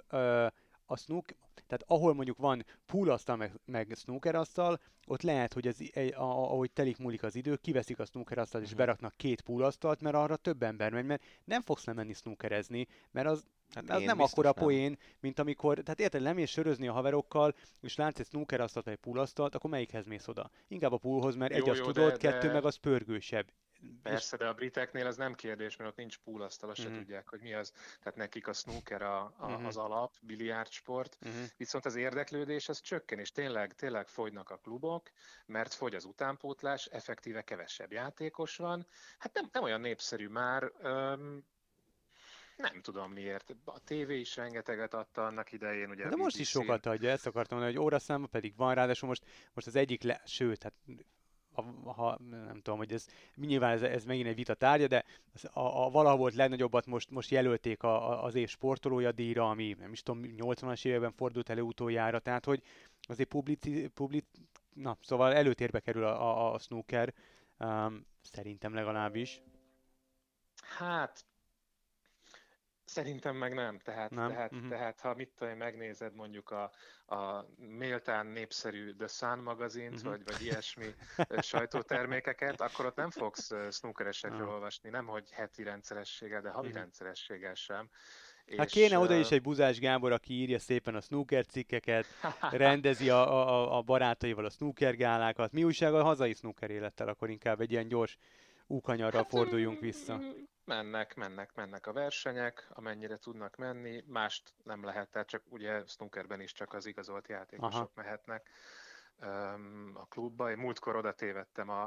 a snook, tehát ahol mondjuk van poolasztal meg, meg snookerasztal, ott lehet, hogy az, a- a- ahogy telik múlik az idő, kiveszik a snookerasztalt és Mhm. beraknak két poolasztalt, mert arra több ember megy, mert nem fogsz lemenni snookerezni, mert az, Hát az én nem akkora nem. poén, mint amikor, tehát érted, lemész sörözni a haverokkal, és látsz egy snookerasztalt vagy egy poolasztalt, akkor melyikhez mész oda? Inkább a poolhoz, mert Jó, egy azt jó, tudod, de- kettő de- meg az pörgősebb. Persze, de a briteknél az nem kérdés, mert ott nincs pool-asztal, azt se Mhm. tudják, hogy mi az. Tehát nekik a snooker a, a, Mhm. az alap, biliárdsport, És, uh-huh. viszont az érdeklődés az csökken, és tényleg, tényleg fogynak a klubok, mert fogy az utánpótlás, effektíve kevesebb játékos van. Hát nem, nem olyan népszerű már, öm, nem tudom miért. A tévé is rengeteget adta annak idején, ugye De most is sokat adja, ezt akartam mondani, hogy óraszámba pedig van, ráadásul most, most az egyik, le, sőt, hát ha, ha, nem tudom, hogy ez nyilván ez, ez megint egy vita tárgya, de az, a, a valaha volt legnagyobbat most, most jelölték a, a, az év sportolója díjra, ami nem is tudom, 80-as években fordult elő utoljára, tehát hogy azért publici, public, na, szóval előtérbe kerül a, a, a snooker, um, szerintem legalábbis. Hát, szerintem meg nem. Tehát, Nem? Tehát, Mhm. tehát ha mit tudom, megnézed mondjuk a, a méltán népszerű The Sun magazint, Mhm. vagy, vagy ilyesmi sajtótermékeket, akkor ott nem fogsz snookeresekről Ah. olvasni, nem hogy heti rendszerességgel, de havi Mhm. rendszerességgel sem. Hát És, kéne oda is egy Buzás Gábor, aki írja szépen a snooker cikkeket, rendezi a, a, a barátaival a snooker gálákat. Mi újság a hazai snooker élettel, akkor inkább egy ilyen gyors úkanyarral Hát, forduljunk vissza. Mennek, mennek, mennek a versenyek, amennyire tudnak menni, mást nem lehet, tehát csak ugye snookerben is csak az igazolt játékosok Aha. mehetnek a klubba. Én múltkor oda tévedtem a,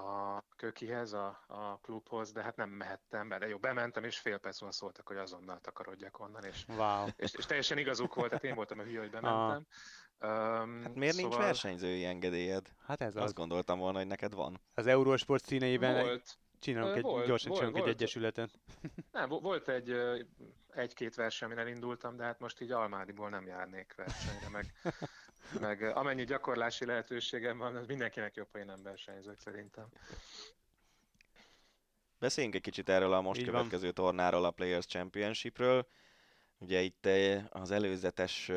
a kökihez, a, a klubhoz, de hát nem mehettem be, de jó, bementem, és fél perc múlva szóltak, hogy azonnal takarodjak onnan, és, Wow. és, és teljesen igazuk volt, tehát én voltam a hülye, hogy bementem. Um, Hát miért nincs versenyzői engedélyed? Hát ez Azt az. gondoltam volna, hogy neked van. Az Eurosport színeiben Volt, csinálunk egy, volt, gyorsan volt, csinálunk egy volt. egyesületet. Nem, vo- volt egy egy-két verseny, amin elindultam, de hát most így Almádiból nem járnék versenyre, meg, meg amennyi gyakorlási lehetőségem van, az mindenkinek jobb, ha én nem versenyzök szerintem. Beszéljünk egy kicsit erről a most Így van. következő tornáról, a Players Championshipről. Ugye itt eh, az előzetes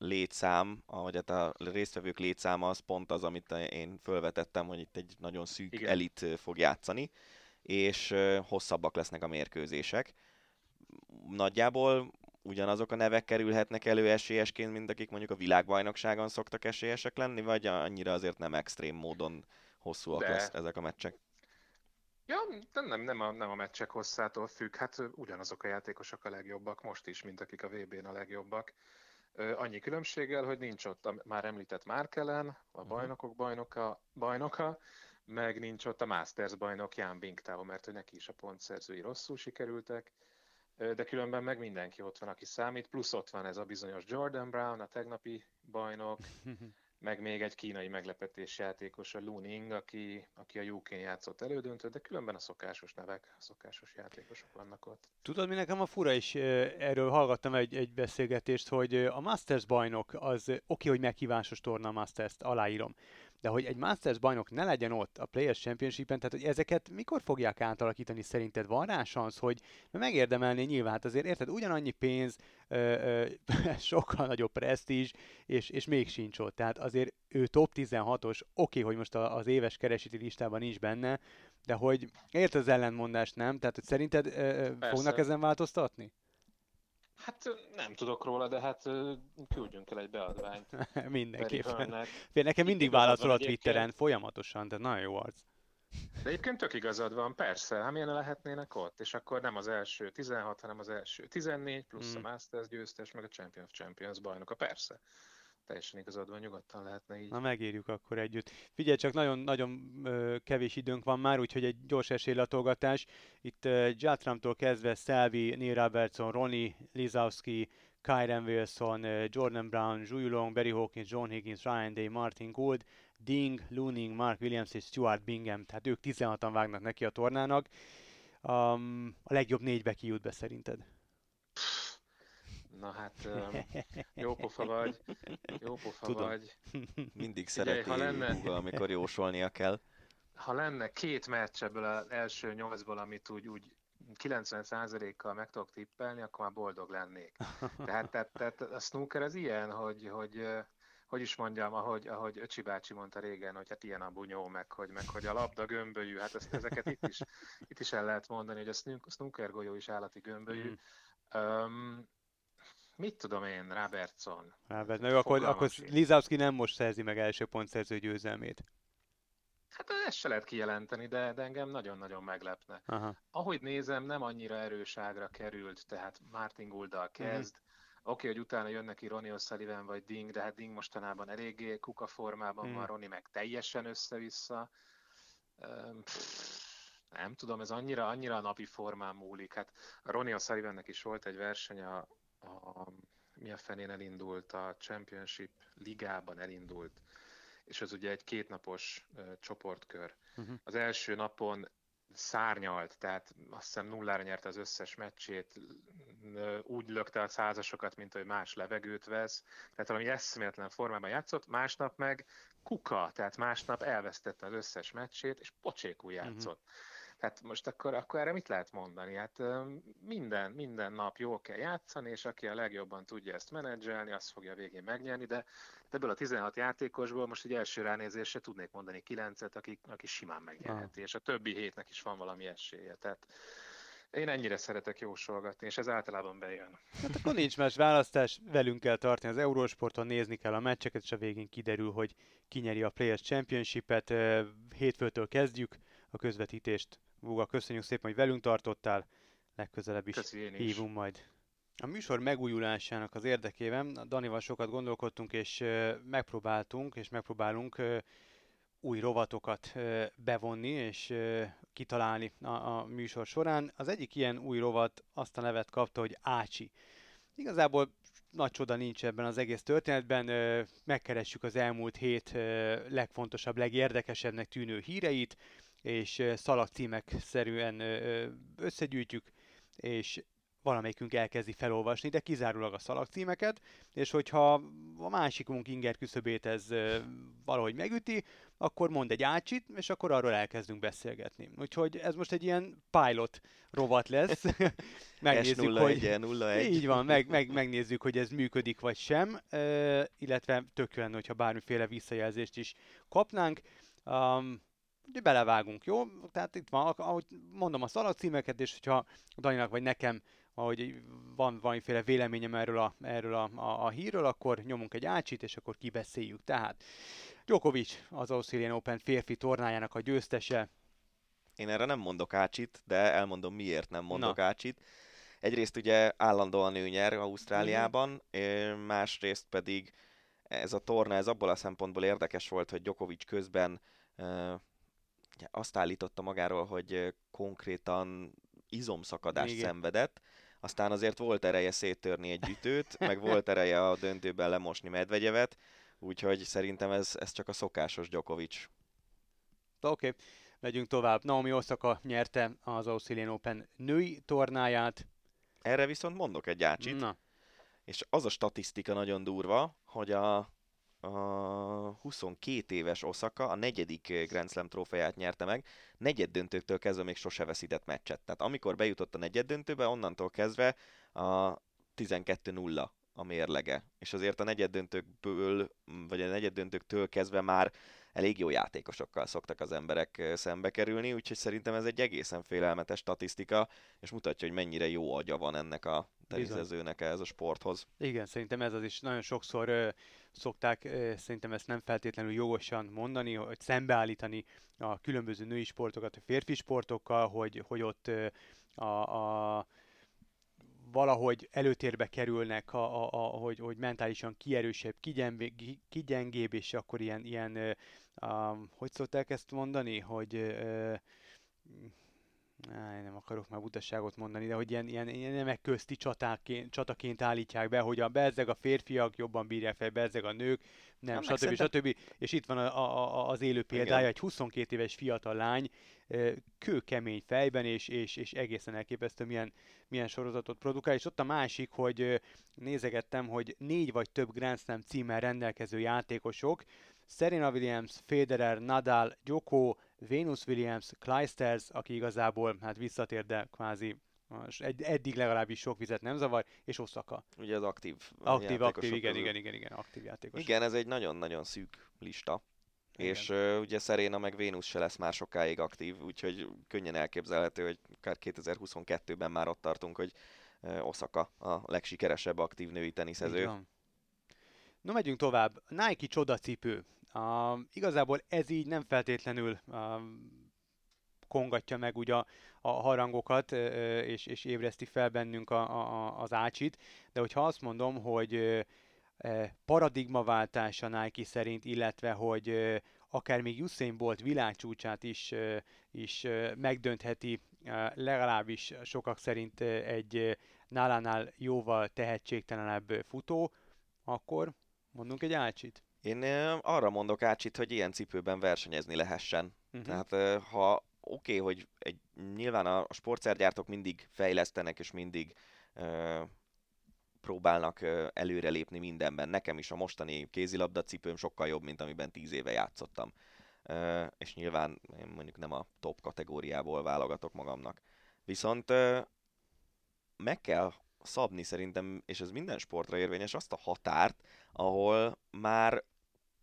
létszám, ahogy hát a résztvevők létszáma az pont az, amit én fölvetettem, hogy itt egy nagyon szűk Igen. elit fog játszani, és hosszabbak lesznek a mérkőzések. Nagyjából ugyanazok a nevek kerülhetnek elő esélyesként, mint akik mondjuk a világbajnokságon szoktak esélyesek lenni, vagy annyira azért nem extrém módon hosszúak De. lesz ezek a meccsek? Ja, nem, nem, nem, a, nem a meccsek hosszától függ, hát ugyanazok a játékosok a legjobbak most is, mint akik a VB-n a legjobbak. Annyi különbséggel, hogy nincs ott a már említett Márkelen, a bajnokok bajnoka, bajnoka, meg nincs ott a Masters bajnok Jan Bingtao, mert hogy neki is a pontszerzői rosszul sikerültek, de különben meg mindenki ott van, aki számít, plusz ott van ez a bizonyos Jordan Brown, a tegnapi bajnok, meg még egy kínai meglepetés játékos, a Lu Ning, aki, aki a UK-n játszott elődöntőt, de különben a szokásos nevek, a szokásos játékosok vannak ott. Tudod, mi nekem a fura is, erről hallgattam egy, egy beszélgetést, hogy a Masters bajnok az oké, hogy meghívásos torna a Masters-t, aláírom. De hogy egy Masters bajnok ne legyen ott a Players Championship-en, tehát hogy ezeket mikor fogják átalakítani szerinted? Van rá szansz, hogy mert megérdemelné nyilván, hát azért érted, ugyanannyi pénz, ö, ö, sokkal nagyobb presztízs, és, és még sincs ott. Tehát azért ő top 16-os, oké, hogy most a- az éves kereseti listában nincs benne, de hogy ért az ellentmondást, nem? Tehát, hogy szerinted ö, fognak ezen változtatni? Hát nem tudok róla, de hát küldjünk el egy beadványt. Mindenképpen. Fél, nekem mindig válaszol a Twitteren folyamatosan, de nagyon jó arc. De egyébként tök igazad van, persze, hát milyen lehetnének ott, és akkor nem az első 16, hanem az első 14, plusz hmm. a Masters győztes, meg a Champion of Champions bajnoka, persze teljesen igazad van, nyugodtan lehetne így. Na megírjuk akkor együtt. Figyelj, csak nagyon-nagyon kevés időnk van már, úgyhogy egy gyors esélylatolgatás. Itt Jatramtól kezdve Selvi, Neil Robertson, Ronnie Lizowski, Kyren Wilson, Jordan Brown, Zhu Long, Barry Hawkins, John Higgins, Ryan Day, Martin Gould, Ding, Looning, Mark Williams és Stuart Bingham, tehát ők 16-an vágnak neki a tornának. Um, a legjobb négybe kijut be szerinted? Na hát, jó pofa vagy, jó pofa Tudom. vagy. Mindig szereti ha lenne, Google, amikor jósolnia kell. Ha lenne két meccs ebből az első nyolcból, amit úgy, úgy 90%-kal meg tudok tippelni, akkor már boldog lennék. Tehát, tehát, tehát a snooker az ilyen, hogy, hogy hogy is mondjam, ahogy, ahogy Öcsi bácsi mondta régen, hogy hát ilyen a bunyó, meg hogy, meg hogy a labda gömbölyű, hát ezt, ezeket itt is, itt is el lehet mondani, hogy a snooker golyó is állati gömbölyű. Mm. Um, Mit tudom én, Robertson? Robert, na akkor, akkor Lizowski nem most szerzi meg első pontszerző győzelmét. Hát ezt se lehet kijelenteni, de, de engem nagyon-nagyon meglepne. Aha. Ahogy nézem, nem annyira erőságra került, tehát Martin Gulddal mhm. kezd. Mm-hmm. Oké, okay, hogy utána jön neki Ronnie O'Sullivan vagy Ding, de hát Ding mostanában eléggé kuka formában mm. van, Ronnie meg teljesen össze-vissza. Pff, nem tudom, ez annyira, annyira a napi formán múlik. Hát Ronnie O'Sullivannek is volt egy verseny a a, mi a fenén elindult, a Championship ligában elindult, és az ugye egy kétnapos uh, csoportkör. Uh-huh. Az első napon szárnyalt, tehát azt hiszem nullára nyerte az összes meccsét, úgy lökte a százasokat, mint hogy más levegőt vesz, tehát valami eszméletlen formában játszott, másnap meg kuka, tehát másnap elvesztette az összes meccsét, és pocsékul mhm. játszott. Uh-huh. Tehát most akkor, akkor erre mit lehet mondani? Hát minden, minden nap jól kell játszani, és aki a legjobban tudja ezt menedzselni, azt fogja végén megnyerni, de ebből a 16 játékosból most egy első ránézésre tudnék mondani 9-et, aki, aki simán megnyerheti, ah. és a többi hétnek is van valami esélye. Tehát én ennyire szeretek jósolgatni, és ez általában bejön. Hát akkor nincs más választás, velünk kell tartani az Eurósporton, nézni kell a meccseket, és a végén kiderül, hogy kinyeri a Players Championship-et. Hétfőtől kezdjük a közvetítést Vuga, köszönjük szépen, hogy velünk tartottál, legközelebb is hívunk majd. A műsor megújulásának az érdekében Danival sokat gondolkodtunk, és megpróbáltunk, és megpróbálunk új rovatokat bevonni, és kitalálni a, a műsor során. Az egyik ilyen új rovat azt a nevet kapta, hogy Ácsi. Igazából nagy csoda nincs ebben az egész történetben. Megkeressük az elmúlt hét legfontosabb, legérdekesebbnek tűnő híreit, és szalagcímek szerűen összegyűjtjük, és valamelyikünk elkezdi felolvasni, de kizárólag a szalagcímeket, és hogyha a másikunk inger küszöbét ez valahogy megüti, akkor mond egy ácsit, és akkor arról elkezdünk beszélgetni. Úgyhogy ez most egy ilyen pilot rovat lesz. megnézzük, S01, hogy... 01. Így van, meg, meg, megnézzük, hogy ez működik vagy sem, illetve tök jó hogyha bármiféle visszajelzést is kapnánk. Um, belevágunk, jó? Tehát itt van, ahogy mondom a szalagcímeket, és hogyha Daninak vagy nekem ahogy van valamiféle véleményem erről a, erről a, a, a hírről, akkor nyomunk egy ácsit, és akkor kibeszéljük. Tehát Djokovic az Australian Open férfi tornájának a győztese. Én erre nem mondok ácsit, de elmondom miért nem mondok Na. ácsit. Egyrészt ugye állandóan ő nyer Ausztráliában, mm. másrészt pedig ez a torna, ez abból a szempontból érdekes volt, hogy Djokovic közben azt állította magáról, hogy konkrétan izomszakadást Igen. szenvedett, aztán azért volt ereje széttörni egy ütőt, meg volt ereje a döntőben lemosni Medvegyevet, úgyhogy szerintem ez, ez csak a szokásos Djokovic. Oké, okay. megyünk tovább. Naomi Osaka nyerte az Australian Open női tornáját. Erre viszont mondok egy ácsit. Na. És az a statisztika nagyon durva, hogy a a 22 éves Osaka a negyedik Grand Slam trófeát nyerte meg, negyed döntőktől kezdve még sose veszített meccset. Tehát amikor bejutott a negyed döntőbe, onnantól kezdve a 12-0 a mérlege. És azért a negyed döntőkből, vagy a negyed döntőktől kezdve már elég jó játékosokkal szoktak az emberek szembe kerülni, úgyhogy szerintem ez egy egészen félelmetes statisztika, és mutatja, hogy mennyire jó agya van ennek a terizezőnek ez a sporthoz. Igen, szerintem ez az is nagyon sokszor ö, szokták szerintem ezt nem feltétlenül jogosan mondani, hogy szembeállítani a különböző női sportokat a férfi sportokkal, hogy, hogy ott a, a valahogy előtérbe kerülnek, a, a, a, hogy, hogy mentálisan kierősebb, kigyengébb, és akkor ilyen, ilyen a, hogy szokták ezt mondani, hogy Á, nem akarok már butaságot mondani, de hogy ilyen, ilyen, ilyen nemek közti csatáként, csataként állítják be, hogy a bezzeg a férfiak jobban bírják fel, bezzeg a nők, nem, nem stb. Szerintem... stb. És itt van a, a, a, az élő példája, Igen. egy 22 éves fiatal lány, kőkemény fejben, és, és, és egészen elképesztő, milyen, milyen sorozatot produkál. És ott a másik, hogy nézegettem, hogy négy vagy több Grand Slam címmel rendelkező játékosok, Serena Williams, Federer, Nadal, Djoko, Venus Williams, Clijsters, aki igazából hát visszatér, de kvázi egy, eddig legalábbis sok vizet nem zavar, és Osaka. Ugye az aktív Aktív, aktív, igen, igen, igen, igen, aktív játékos. Igen, ez egy nagyon-nagyon szűk lista. Igen. És uh, ugye Serena meg Vénusz se lesz már sokáig aktív, úgyhogy könnyen elképzelhető, hogy akár 2022-ben már ott tartunk, hogy uh, Osaka a legsikeresebb aktív női teniszező. No, megyünk tovább. Nike csodacipő. Uh, igazából ez így nem feltétlenül uh, kongatja meg ugye a, a harangokat, uh, és, és ébreszti fel bennünk a, a, az ácsit, de hogyha azt mondom, hogy uh, paradigmaváltás a Nike szerint, illetve hogy akár még Usain Bolt világcsúcsát is, is megdöntheti uh, legalábbis sokak szerint egy nálánál jóval tehetségtelenebb futó, akkor mondunk egy ácsit. Én arra mondok Ácsit, hogy ilyen cipőben versenyezni lehessen. Uh-huh. Tehát ha oké, okay, hogy egy, nyilván a sportszergyártók mindig fejlesztenek, és mindig uh, próbálnak uh, előrelépni mindenben. Nekem is a mostani kézilabda cipőm sokkal jobb, mint amiben tíz éve játszottam. Uh, és nyilván én mondjuk nem a top kategóriából válogatok magamnak. Viszont uh, meg kell szabni szerintem, és ez minden sportra érvényes, azt a határt, ahol már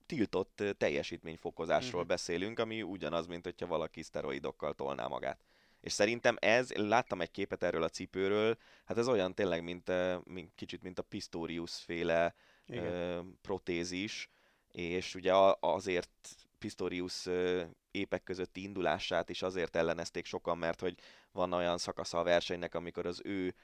tiltott teljesítményfokozásról uh-huh. beszélünk, ami ugyanaz, mint hogyha valaki szteroidokkal tolná magát. És szerintem ez, láttam egy képet erről a cipőről, hát ez olyan tényleg, mint, mint kicsit mint a Pistorius féle Igen. protézis, és ugye azért Pistorius épek közötti indulását is azért ellenezték sokan, mert hogy van olyan szakasza a versenynek, amikor az ő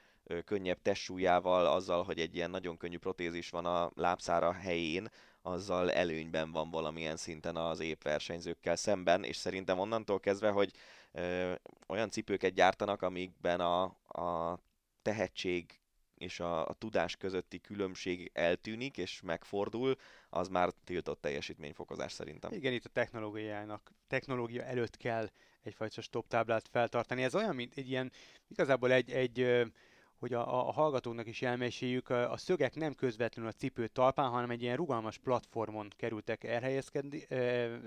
könnyebb testsúlyával, azzal, hogy egy ilyen nagyon könnyű protézis van a lábszára helyén, azzal előnyben van valamilyen szinten az épp versenyzőkkel szemben, és szerintem onnantól kezdve, hogy ö, olyan cipőket gyártanak, amikben a, a tehetség és a, a tudás közötti különbség eltűnik és megfordul, az már tiltott teljesítményfokozás szerintem. Igen, itt a technológiának, technológia előtt kell egyfajta stop táblát feltartani. Ez olyan, mint egy ilyen, igazából egy, egy hogy a, a hallgatóknak is elmeséljük, a, szögek nem közvetlenül a cipő talpán, hanem egy ilyen rugalmas platformon kerültek elhelyezkedni,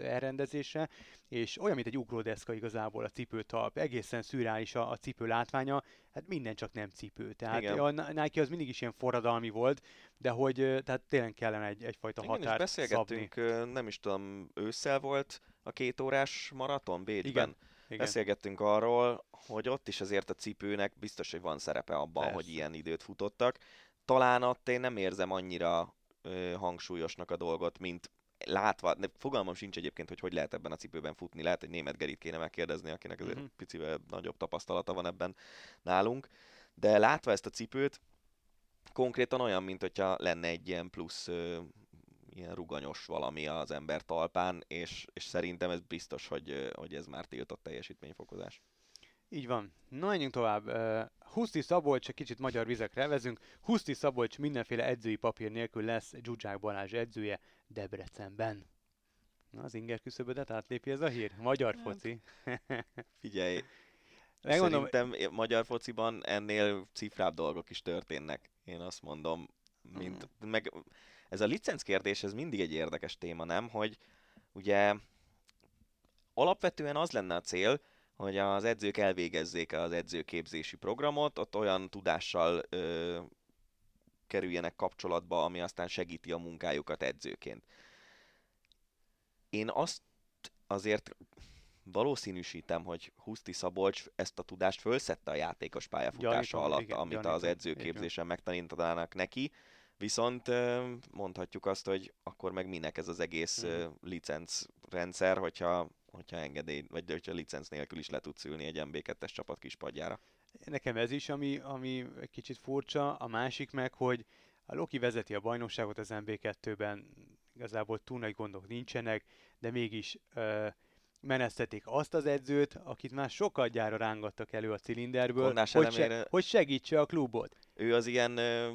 elrendezésre, és olyan, mint egy ugródeszka igazából a cipőtalp. Egészen szürreális a, a cipő látványa, hát minden csak nem cipő. Tehát Igen. a Nike az mindig is ilyen forradalmi volt, de hogy tehát tényleg kellene egy, egyfajta Igen, határt beszélgettünk, szabni. nem is tudom, ősszel volt a két órás maraton Bécsben. Igen igen. Beszélgettünk arról, hogy ott is azért a cipőnek biztos, hogy van szerepe abban, Persze. hogy ilyen időt futottak. Talán ott én nem érzem annyira ö, hangsúlyosnak a dolgot, mint látva, de fogalmam sincs egyébként, hogy hogy lehet ebben a cipőben futni, lehet egy német Gerit kéne megkérdezni, akinek azért uh-huh. picivel nagyobb tapasztalata van ebben nálunk, de látva ezt a cipőt, konkrétan olyan, mint hogyha lenne egy ilyen plusz ö, ilyen ruganyos valami az ember talpán, és, és szerintem ez biztos, hogy, hogy ez már tiltott teljesítményfokozás. Így van. Na, menjünk tovább. Huszti Szabolcs, egy kicsit magyar vizekre vezünk. Huszti Szabolcs mindenféle edzői papír nélkül lesz Zsuzsák Balázs edzője Debrecenben. Na, az inger küszöbödet átlépi ez a hír? Magyar hát. foci. Figyelj, Megmondom, Szerintem magyar fociban ennél cifrább dolgok is történnek. Én azt mondom, mint, mm. meg ez a licenc kérdés, ez mindig egy érdekes téma, nem? Hogy ugye alapvetően az lenne a cél, hogy az edzők elvégezzék az edzőképzési programot, ott olyan tudással ö, kerüljenek kapcsolatba, ami aztán segíti a munkájukat edzőként. Én azt azért valószínűsítem, hogy Huszti Szabolcs ezt a tudást fölszette a játékos pályafutása Gyanítom, alatt, igen, amit gyanítom, az edzőképzésen megtanítanának neki, viszont mondhatjuk azt, hogy akkor meg minek ez az egész mm. licencrendszer, hogyha, hogyha engedély, vagy hogyha licenc nélkül is le tudsz ülni egy MB2-es csapat kispadjára. Nekem ez is, ami, ami egy kicsit furcsa, a másik meg, hogy a Loki vezeti a bajnokságot az MB2-ben, igazából túl nagy gondok nincsenek, de mégis ö, menesztették azt az edzőt, akit már sokat gyára rángattak elő a cilinderből, hogy, se, elemére- hogy segítse a klubot. Ő az ilyen ö,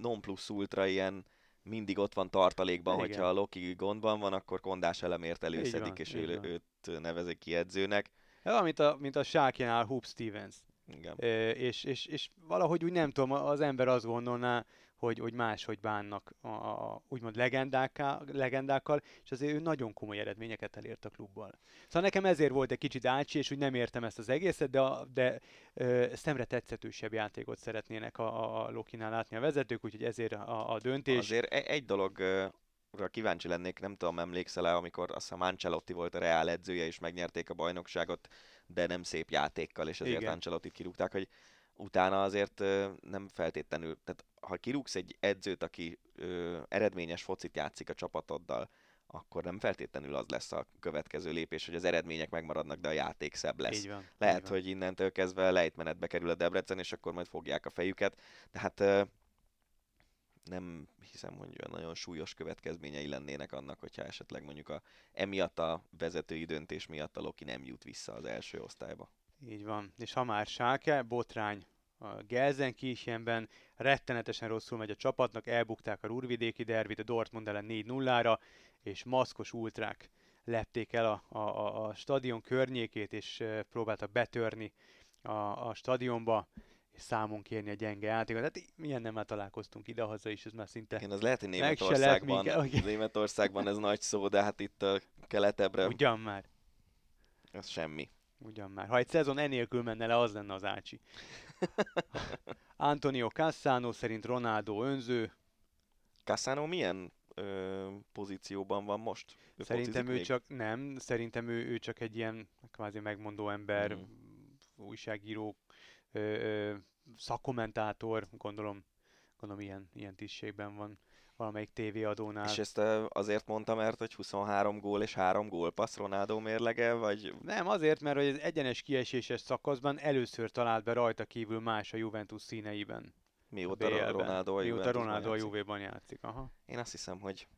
non plus ultra, ilyen mindig ott van tartalékban, Igen. hogyha a Loki gondban van, akkor kondás elemért előszedik, van, és ő, van. őt nevezik ki edzőnek. Olyan, mint a, mint a Sákjánál Hoop Stevens. Igen. Ö, és, és, és valahogy úgy nem tudom, az ember azt gondolná, hogy, hogy máshogy bánnak a, a, úgymond legendákkal, legendákkal, és azért ő nagyon komoly eredményeket elért a klubbal. Szóval nekem ezért volt egy kicsit ácsi, és úgy nem értem ezt az egészet, de, a- de ö, szemre tetszetősebb játékot szeretnének a, a, a Lokinál látni a vezetők, úgyhogy ezért a, a döntés. Azért e- egy dologra kíváncsi lennék, nem tudom, emlékszel-e, amikor azt hiszem Ancelotti volt a Real edzője, és megnyerték a bajnokságot, de nem szép játékkal, és ezért Igen. Ancelottit kirúgták, hogy utána azért nem feltétlenül, tehát ha kirúgsz egy edzőt, aki ö, eredményes focit játszik a csapatoddal, akkor nem feltétlenül az lesz a következő lépés, hogy az eredmények megmaradnak, de a játék szebb lesz. Így van. így Lehet, van. hogy innentől kezdve lejtmenetbe kerül a Debrecen, és akkor majd fogják a fejüket. De hát ö, nem hiszem, hogy olyan nagyon súlyos következményei lennének annak, hogyha esetleg mondjuk a, emiatt a vezetői döntés miatt a Loki nem jut vissza az első osztályba. Így van. És ha már Sáke, botrány a Gelsenkirchenben, rettenetesen rosszul megy a csapatnak, elbukták a Rurvidéki derbit a Dortmund ellen 4-0-ra, és maszkos ultrák lepték el a, a, a, stadion környékét, és próbáltak betörni a, a stadionba, és számon kérni a gyenge játékot. Hát milyen nem már találkoztunk idehaza is, ez már szinte Igen, az lehet, hogy Németországban, oké. Németországban ez nagy szó, de hát itt a keletebbre ugyan már. ez semmi. Ugyan már. Ha egy szezon enélkül menne le, az lenne az Ácsi. Antonio Cassano szerint Ronaldo önző, Cassano milyen ö, pozícióban van most? Ő Szerintem ő még? csak nem, szerintem ő, ő csak egy ilyen kvázi megmondó ember, Mhm. újságíró, ö, ö, szakkommentátor, gondolom, gondolom ilyen, ilyen tisztségben van valamelyik tévéadónál. És ezt azért mondta, mert hogy 23 gól és 3 gólpassz Ronaldo mérlege, vagy Nem, azért, mert hogy az egyenes kieséses szakaszban először talált be rajta kívül más a Juventus színeiben. mióta a. Ronaldo a Mióta Ronaldo a? Juve-ban játszik. Aha. Én azt hiszem, hogy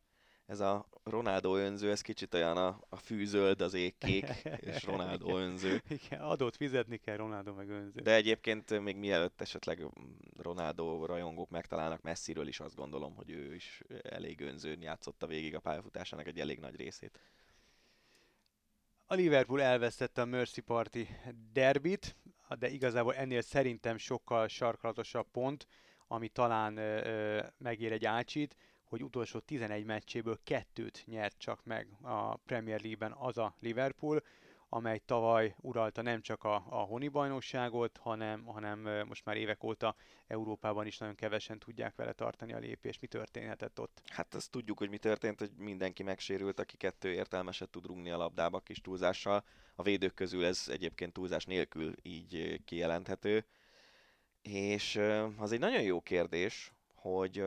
ez a Ronaldo önző, ez kicsit olyan a, a fűzöld, az ég kék, és Ronaldo önző. Igen, adót fizetni kell, Ronaldo meg önző. De egyébként még mielőtt esetleg Ronaldo rajongók megtalálnak messziről is azt gondolom, hogy ő is elég önzőn játszotta végig a pályafutásának egy elég nagy részét. A Liverpool elvesztette a Mercy Party derbit, de igazából ennél szerintem sokkal sarkalatosabb pont, ami talán ö, megér egy ácsit, hogy utolsó 11 meccséből kettőt nyert csak meg a Premier League-ben az a Liverpool, amely tavaly uralta nem csak a, a honi bajnokságot, hanem, hanem most már évek óta Európában is nagyon kevesen tudják vele tartani a lépést. Mi történhetett ott? Hát azt tudjuk, hogy mi történt, hogy mindenki megsérült, aki kettő értelmeset tud rugni a labdába kis túlzással. A védők közül ez egyébként túlzás nélkül így kijelenthető. És az egy nagyon jó kérdés, hogy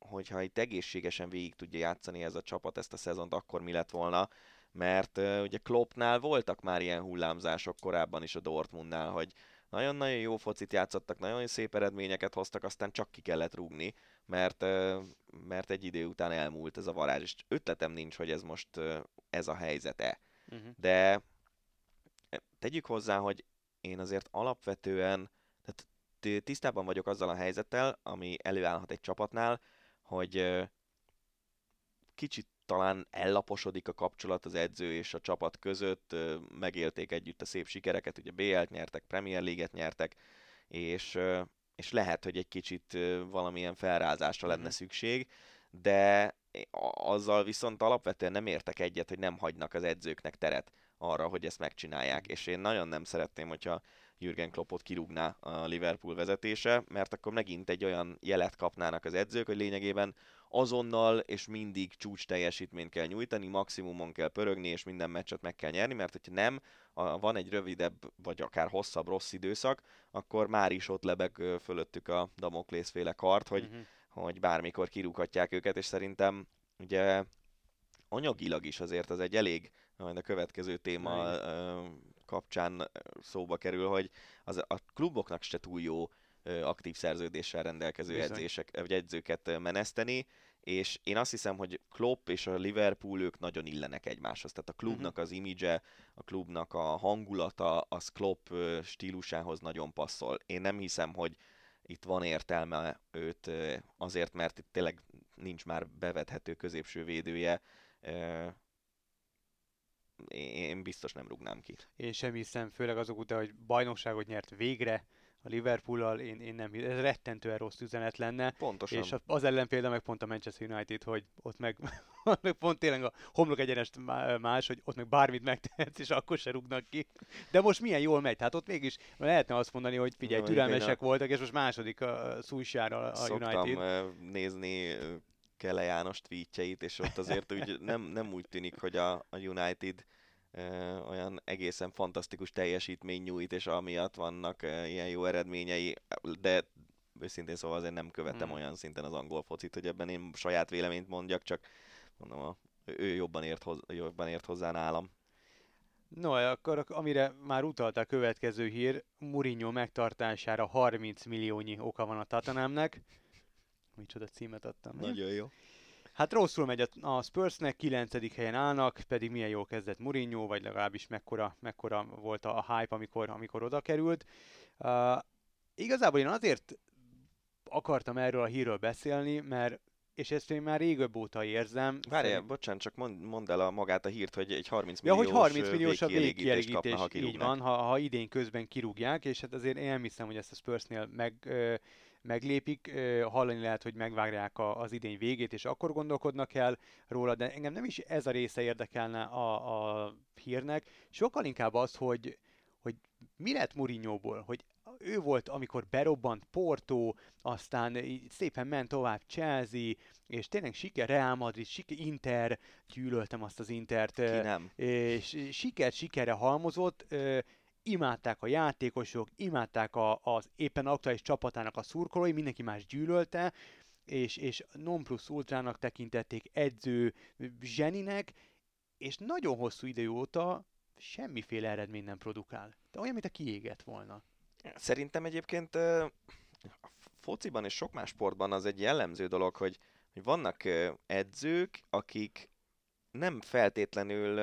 hogyha itt egészségesen végig tudja játszani ez a csapat ezt a szezont, akkor mi lett volna, mert uh, ugye Kloppnál voltak már ilyen hullámzások korábban is a Dortmundnál, hogy nagyon-nagyon jó focit játszottak, nagyon szép eredményeket hoztak, aztán csak ki kellett rúgni, mert, uh, mert egy idő után elmúlt ez a varázs, és ötletem nincs, hogy ez most uh, ez a helyzete. Uh-huh. De tegyük hozzá, hogy én azért alapvetően tehát ti- tisztában vagyok azzal a helyzettel, ami előállhat egy csapatnál, hogy kicsit talán ellaposodik a kapcsolat az edző és a csapat között, megélték együtt a szép sikereket, ugye BL-t nyertek, Premier League-et nyertek, és, és lehet, hogy egy kicsit valamilyen felrázásra lenne Mhm. szükség, de azzal viszont alapvetően nem értek egyet, hogy nem hagynak az edzőknek teret arra, hogy ezt megcsinálják, és én nagyon nem szeretném, hogyha Jürgen Kloppot kirúgná a Liverpool vezetése, mert akkor megint egy olyan jelet kapnának az edzők, hogy lényegében azonnal és mindig csúcs teljesítményt kell nyújtani, maximumon kell pörögni, és minden meccset meg kell nyerni, mert hogyha nem, a, van egy rövidebb, vagy akár hosszabb rossz időszak, akkor már is ott lebeg fölöttük a Damoklész féle kart, hogy, uh-huh. hogy bármikor kirúghatják őket, és szerintem ugye anyagilag is azért az egy elég, majd a következő téma kapcsán szóba kerül, hogy az, a kluboknak se túl jó aktív szerződéssel rendelkező Bizony. edzések, vagy edzőket meneszteni, és én azt hiszem, hogy Klopp és a Liverpool ők nagyon illenek egymáshoz. Tehát a klubnak uh-huh. az imidzse, a klubnak a hangulata, az Klopp stílusához nagyon passzol. Én nem hiszem, hogy itt van értelme őt azért, mert itt tényleg nincs már bevethető középső védője. Én biztos nem rugnám ki. Én sem hiszem, főleg azok után, hogy bajnokságot nyert végre, a Liverpool-al, én, én nem, ez rettentően rossz üzenet lenne. Pontosan. És az ellen például meg pont a Manchester United, hogy ott meg, meg pont tényleg a homlok egyenest más, hogy ott meg bármit megtehetsz, és akkor se rúgnak ki. De most milyen jól megy, hát ott mégis lehetne azt mondani, hogy figyelj, türelmesek voltak, és most második a szújsára a Szoktam United. Szoktam nézni Kele János tweetjeit, és ott azért úgy nem, nem úgy tűnik, hogy a, a United olyan egészen fantasztikus teljesítmény nyújt, és amiatt vannak ilyen jó eredményei, de őszintén szóval azért nem követem hmm. olyan szinten az angol focit, hogy ebben én saját véleményt mondjak, csak mondom, a, ő jobban ért, hoz, jobban ért hozzá nálam. No, akkor amire már utalta a következő hír, Mourinho megtartására 30 milliónyi oka van a Tatanámnek. Micsoda címet adtam. Nagyon jó. Hát rosszul megy a Spursnek, 9. helyen állnak, pedig milyen jól kezdett Mourinho, vagy legalábbis mekkora, mekkora volt a hype, amikor, amikor oda került. Uh, igazából én azért akartam erről a hírről beszélni, mert és ezt én már régebb óta érzem. Várjál, szerint... bocsánat, csak mond, mondd el a magát a hírt, hogy egy 30 milliós, ja, hogy 30 milliós a végkielégítés, ha így van, ha, ha idén közben kirúgják, és hát azért én nem hiszem, hogy ezt a Spursnél meg, meglépik, hallani lehet, hogy megvágják a, az idény végét, és akkor gondolkodnak el róla, de engem nem is ez a része érdekelne a, a hírnek, sokkal inkább az, hogy, hogy mi lett Mourinho-ból, hogy ő volt, amikor berobbant Porto, aztán szépen ment tovább Chelsea, és tényleg siker Real Madrid, siker Inter, gyűlöltem azt az Intert, Ki nem. és siker sikerre halmozott, imádták a játékosok, imádták a, az éppen aktuális csapatának a szurkolói, mindenki más gyűlölte, és, és non plus ultrának tekintették edző zseninek, és nagyon hosszú idő óta semmiféle eredmény nem produkál. De olyan, mint a kiégett volna. Szerintem egyébként a fociban és sok más sportban az egy jellemző dolog, hogy, hogy vannak edzők, akik nem feltétlenül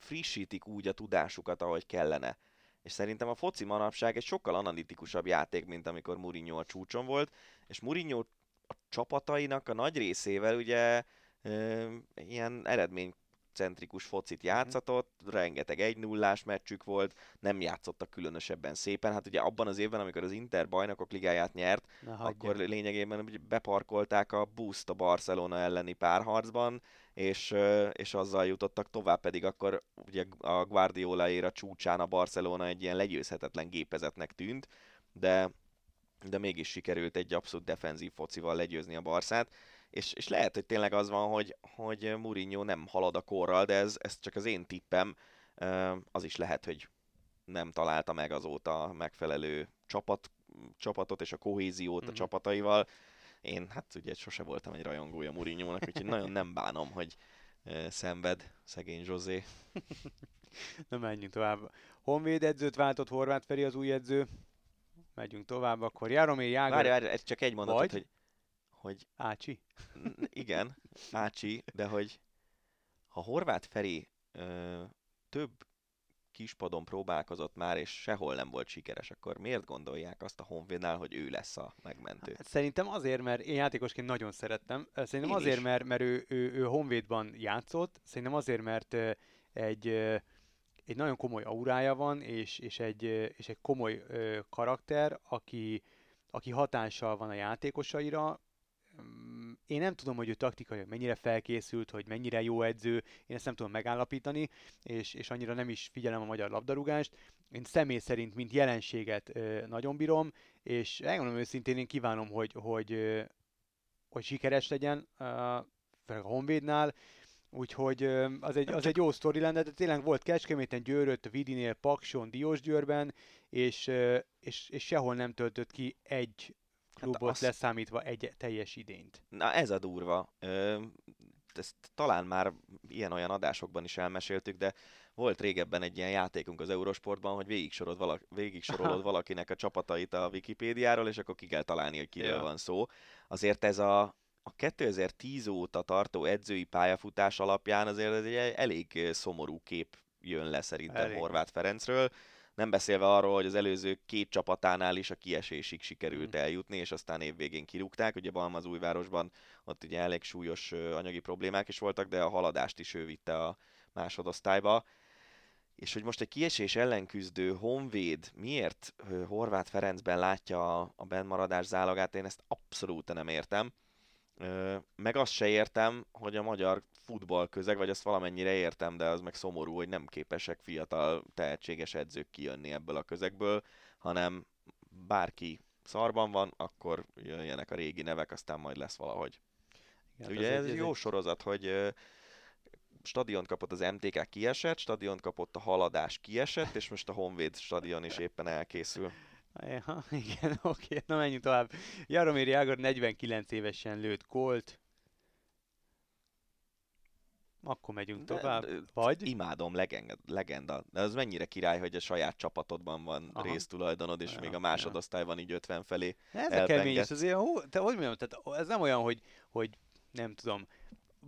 frissítik úgy a tudásukat, ahogy kellene. És szerintem a foci manapság egy sokkal analitikusabb játék, mint amikor Mourinho a csúcson volt, és Mourinho a csapatainak a nagy részével ugye e, ilyen eredmény centrikus focit játszatott, mm. rengeteg egy nullás meccsük volt, nem játszottak különösebben szépen. Hát ugye abban az évben, amikor az Inter bajnokok ligáját nyert, Na, akkor lényegében beparkolták a boost a Barcelona elleni párharcban, és, és azzal jutottak tovább, pedig akkor ugye a Guardiola éra csúcsán a Barcelona egy ilyen legyőzhetetlen gépezetnek tűnt, de, de mégis sikerült egy abszolút defenzív focival legyőzni a Barszát, és, és lehet, hogy tényleg az van, hogy, hogy Mourinho nem halad a korral, de ez, ez csak az én tippem, az is lehet, hogy nem találta meg azóta megfelelő csapat, csapatot és a kohéziót mm-hmm. a mhm. csapataival, én hát ugye sose voltam egy rajongója Mourinho-nak, úgyhogy nagyon nem bánom, hogy szenved szegény Zsozé. Na menjünk tovább. Honvéd edzőt váltott Horváth Feri az új edző. Megyünk tovább, akkor Jaromir Jágor... Várj, várj, ez csak egy mondat, hogy, hogy... Ácsi? Igen, Ácsi, de hogy ha Horváth Feri ö, több kispadon próbálkozott már, és sehol nem volt sikeres, akkor miért gondolják azt a Honvédnál, hogy ő lesz a megmentő? Hát, szerintem azért, mert én játékosként nagyon szerettem. Szerintem én azért, is. mert, mert ő, ő, ő Honvédban játszott. Szerintem azért, mert egy, egy nagyon komoly aurája van, és, és, egy, és egy komoly karakter, aki, aki hatással van a játékosaira, én nem tudom, hogy ő taktikai mennyire felkészült, hogy mennyire jó edző, én ezt nem tudom megállapítani, és, és annyira nem is figyelem a magyar labdarúgást. Én személy szerint, mint jelenséget nagyon bírom, és elmondom őszintén, én kívánom, hogy, hogy hogy sikeres legyen, főleg a Honvédnál, Úgyhogy az egy, az egy jó sztori lenne, de tényleg volt Kecskeméten, Győrött, Vidinél, Pakson, Diósgyőrben, és, és, és sehol nem töltött ki egy klubot hát az... leszámítva egy teljes idényt. Na ez a durva. Ö, ezt talán már ilyen-olyan adásokban is elmeséltük, de volt régebben egy ilyen játékunk az Eurosportban, hogy végig, sorod valaki, végig sorolod valakinek a csapatait a Wikipédiáról, és akkor ki kell találni, hogy kiről ja. van szó. Azért ez a, a 2010 óta tartó edzői pályafutás alapján azért ez egy elég szomorú kép jön le szerintem elég. Horváth Ferencről. Nem beszélve arról, hogy az előző két csapatánál is a kiesésig sikerült mm. eljutni, és aztán évvégén kirúgták. Ugye Balmazújvárosban ott ugye elég súlyos anyagi problémák is voltak, de a haladást is ő vitte a másodosztályba. És hogy most egy kiesés ellen küzdő Honvéd miért Horváth Ferencben látja a bennmaradás zálogát, én ezt abszolút nem értem. Meg azt se értem, hogy a magyar futballközeg, vagy azt valamennyire értem, de az meg szomorú, hogy nem képesek fiatal, tehetséges edzők kijönni ebből a közegből, hanem bárki szarban van, akkor jöjjenek a régi nevek, aztán majd lesz valahogy. Igen, Ugye ez, ez egy jó sorozat, hogy stadiont kapott az MTK kiesett, stadiont kapott a haladás kiesett, és most a Honvéd stadion is éppen elkészül. Ja, igen, oké, na menjünk tovább. Jaromír Jágor 49 évesen lőtt kolt. Akkor megyünk tovább. De, Vagy? Imádom, legenda, legenda. De az mennyire király, hogy a saját csapatodban van Aha. résztulajdonod, és ja, még a másodosztályban így 50 felé Ez a kemény, és azért, hú, te hogy mondjam, tehát ez nem olyan, hogy, hogy nem tudom,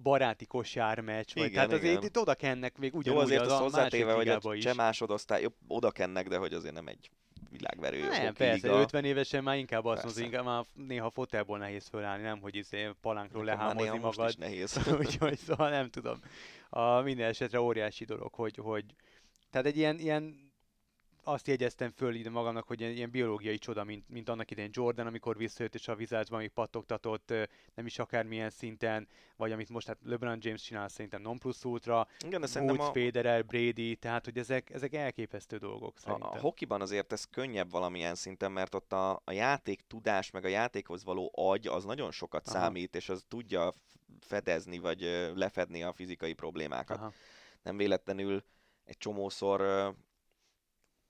baráti kosármeccs, vagy igen, tehát azért igen. itt oda kennek még ugyanúgy Jó, azért az, az hozzátéve, hogy a cseh másodosztály, oda kennek, de hogy azért nem egy világverő. Nem, persze, liga. 50 évesen már inkább azt mondja, inkább már néha fotelból nehéz fölállni, nem, hogy izé palánkról lehámozni magad. Most is nehéz. Úgyhogy szóval nem tudom. A, minden esetre óriási dolog, hogy, hogy tehát egy ilyen, ilyen azt jegyeztem föl ide magamnak, hogy ilyen, ilyen biológiai csoda, mint, mint annak idején Jordan, amikor visszajött és a vizácsban még pattogtatott, nem is akármilyen szinten, vagy amit most hát LeBron James csinál szerintem non plus ultra, Igen, Woods, a... Federer, Brady, tehát hogy ezek, ezek elképesztő dolgok szerintem. A, a hokiban azért ez könnyebb valamilyen szinten, mert ott a, a játék tudás, meg a játékhoz való agy, az nagyon sokat Aha. számít, és az tudja fedezni, vagy lefedni a fizikai problémákat. Aha. Nem véletlenül egy csomószor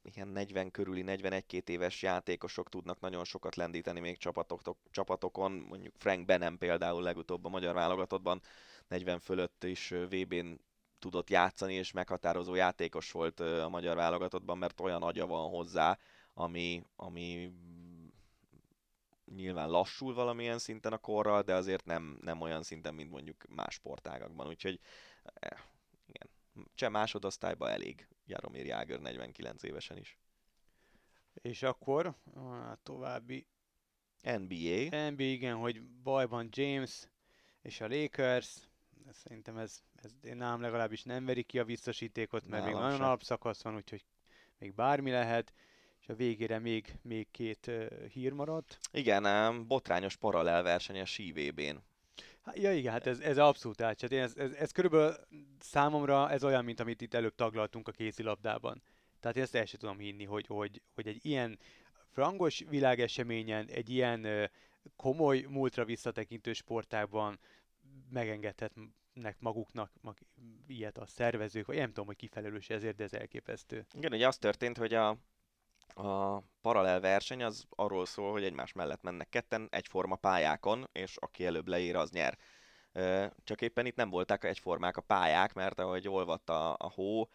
ilyen 40 körüli, 41-2 éves játékosok tudnak nagyon sokat lendíteni még csapatok, csapatokon, mondjuk Frank Benem például legutóbb a magyar válogatottban 40 fölött is VB-n tudott játszani, és meghatározó játékos volt a magyar válogatottban, mert olyan agya van hozzá, ami, ami nyilván lassul valamilyen szinten a korral, de azért nem, nem olyan szinten, mint mondjuk más sportágakban. Úgyhogy cseh másodosztályba elég Jaromir Jágör 49 évesen is. És akkor a további NBA. NBA, igen, hogy bajban James és a Lakers. Szerintem ez, ez nálam legalábbis nem veri ki a visszasítékot, mert nálam még nagyon alapszakasz van, úgyhogy még bármi lehet és a végére még, még két uh, hír maradt. Igen, botrányos paralel verseny a SíVB-n. Ja igen, hát ez, ez abszolút átcsát. Ez, ez, ez körülbelül számomra ez olyan, mint amit itt előbb taglaltunk a kézilabdában. Tehát én ezt el sem tudom hinni, hogy, hogy, hogy egy ilyen frangos világeseményen, egy ilyen komoly múltra visszatekintő sportágban megengedhetnek maguknak mag, ilyet a szervezők, vagy nem tudom, hogy kifelelős ezért, de ez elképesztő. Igen, ugye az történt, hogy a a paralel verseny az arról szól, hogy egymás mellett mennek ketten egyforma pályákon, és aki előbb leír, az nyer. Csak éppen itt nem voltak egyformák a pályák, mert ahogy olvadt a, a hó,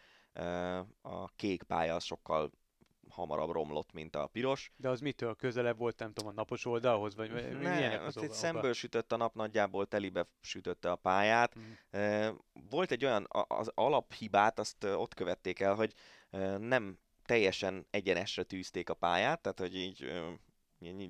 a kék pálya az sokkal hamarabb romlott, mint a piros. De az mitől közelebb volt, nem tudom, a napos oldalhoz? Vagy ne, az itt szemből sütött a nap, nagyjából telibe sütötte a pályát. Mm. Volt egy olyan, az alaphibát, azt ott követték el, hogy nem teljesen egyenesre tűzték a pályát, tehát hogy így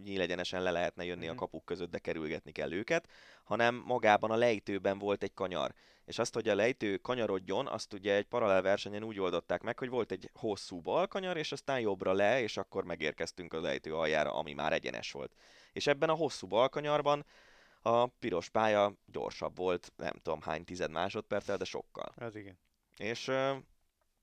nyílegyenesen le lehetne jönni a mhm. kapuk között, de kerülgetni kell őket, hanem magában a lejtőben volt egy kanyar. És azt, hogy a lejtő kanyarodjon, azt ugye egy paralel versenyen úgy oldották meg, hogy volt egy hosszú balkanyar, és aztán jobbra le, és akkor megérkeztünk a lejtő aljára, ami már egyenes volt. És ebben a hosszú balkanyarban a piros pálya gyorsabb volt, nem tudom hány tized másodperccel, de sokkal. Ez igen. És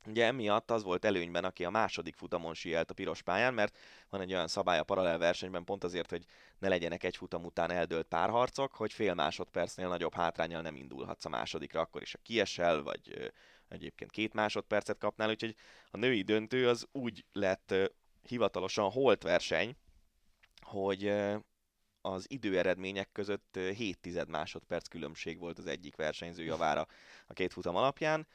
Ugye emiatt az volt előnyben, aki a második futamon sielt a piros pályán, mert van egy olyan szabály a paralel versenyben, pont azért, hogy ne legyenek egy futam után eldőlt párharcok, hogy fél másodpercnél nagyobb hátrányal nem indulhatsz a másodikra, akkor is a kiesel, vagy egyébként két másodpercet kapnál, úgyhogy a női döntő az úgy lett hivatalosan holt verseny, hogy az időeredmények között 7 tized másodperc különbség volt az egyik versenyző javára a két futam alapján,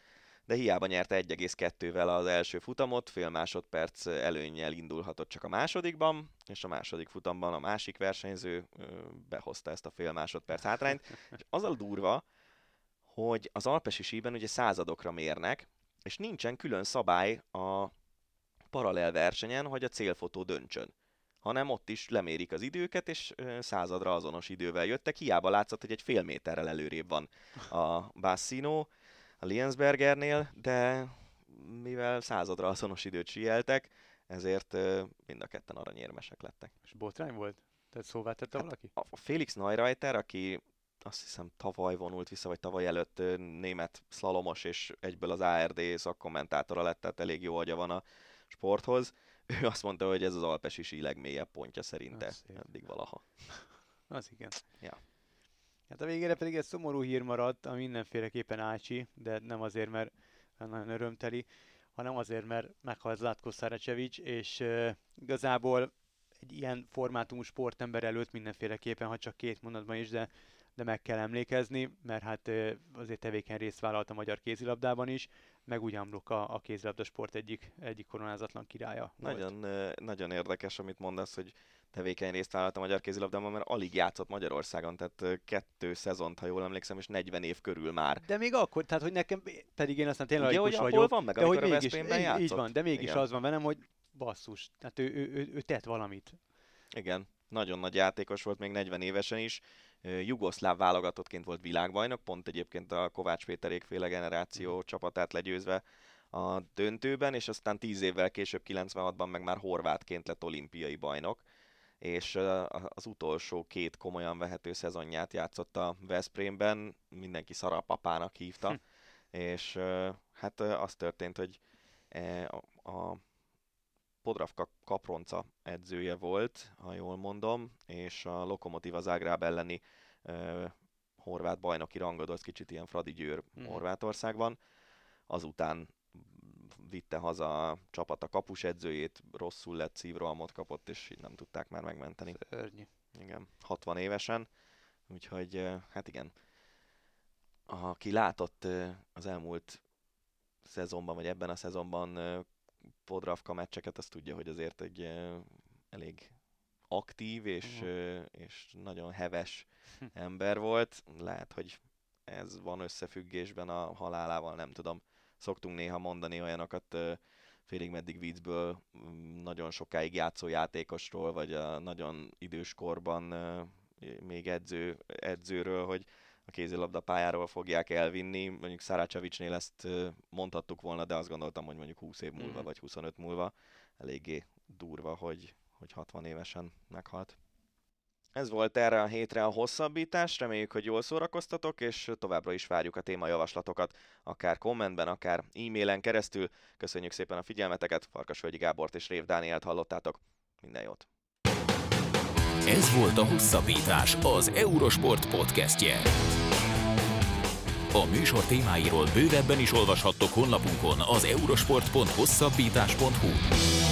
de hiába nyerte 1,2-vel az első futamot, fél másodperc előnnyel indulhatott csak a másodikban, és a második futamban a másik versenyző behozta ezt a fél másodperc hátrányt. És az a durva, hogy az alpesi síben ugye századokra mérnek, és nincsen külön szabály a paralel versenyen, hogy a célfotó döntsön hanem ott is lemérik az időket, és századra azonos idővel jöttek. Hiába látszott, hogy egy fél méterrel előrébb van a Bassino a Liensbergernél, de mivel századra azonos időt sieltek, ezért mind a ketten aranyérmesek lettek. És botrány volt? Tehát szóvá tette hát valaki? A Felix Neureuter, aki azt hiszem tavaly vonult vissza, vagy tavaly előtt német szlalomos, és egyből az ARD szakkommentátora lett, tehát elég jó agya van a sporthoz. Ő azt mondta, hogy ez az alpesi sí legmélyebb pontja szerinte eddig valaha. Az igen. Ja. Hát a végére pedig egy szomorú hír maradt, ami mindenféleképpen Ácsi, de nem azért, mert nagyon örömteli, hanem azért, mert meghalt Zlatko Szaracsevics, és uh, igazából egy ilyen formátumú sportember előtt mindenféleképpen, ha csak két mondatban is, de de meg kell emlékezni, mert hát azért tevékeny részt vállalt a magyar kézilabdában is, meg Amlok a, a kézilabda sport egyik, egyik koronázatlan királya Nagyon, volt. nagyon érdekes, amit mondasz, hogy tevékeny részt vállalt a magyar kézilabdában, mert alig játszott Magyarországon, tehát kettő szezont, ha jól emlékszem, és 40 év körül már. De még akkor, tehát hogy nekem, pedig én aztán tényleg Ugye, hogy vagyok, van meg, de hogy mégis, játszott. így van, de mégis Igen. az van velem, hogy basszus, tehát ő, ő, ő, ő tett valamit. Igen, nagyon nagy játékos volt még 40 évesen is, jugoszláv válogatottként volt világbajnok, pont egyébként a Kovács Péterék féle generáció mm. csapatát legyőzve a döntőben, és aztán 10 évvel később, 96-ban meg már horvátként lett olimpiai bajnok, és az utolsó két komolyan vehető szezonját játszott a Veszprémben, mindenki szarapapának hívta, hm. és hát az történt, hogy e, a Podravka Kapronca edzője volt, ha jól mondom, és a Lokomotiva Zágráb elleni horvát bajnoki rangadó, az kicsit ilyen Fradi Győr mm. Horvátországban. Azután vitte haza a csapat a kapus edzőjét, rosszul lett, szívrohamot kapott, és így nem tudták már megmenteni. Szörnyű. Igen, 60 évesen, úgyhogy hát igen, aki látott az elmúlt szezonban, vagy ebben a szezonban Podravka meccseket, azt tudja, hogy azért egy elég aktív és, uh-huh. és nagyon heves ember volt. Lehet, hogy ez van összefüggésben a halálával, nem tudom. Szoktunk néha mondani olyanokat félig meddig mm, nagyon sokáig játszó játékosról, vagy a nagyon időskorban még edző, edzőről, hogy a kézilabda pályáról fogják elvinni. Mondjuk Szarácsavicsnél ezt mondhattuk volna, de azt gondoltam, hogy mondjuk 20 év múlva, mm. vagy 25 múlva eléggé durva, hogy, hogy 60 évesen meghalt. Ez volt erre a hétre a hosszabbítás, reméljük, hogy jól szórakoztatok, és továbbra is várjuk a témajavaslatokat, akár kommentben, akár e-mailen keresztül. Köszönjük szépen a figyelmeteket, Farkasvölgyi Gábort és Rév Dánielt hallottátok. Minden jót! Ez volt a Hosszabbítás, az Eurosport podcastje. A műsor témáiról bővebben is olvashattok honlapunkon az eurosport.hosszabbítás.hu.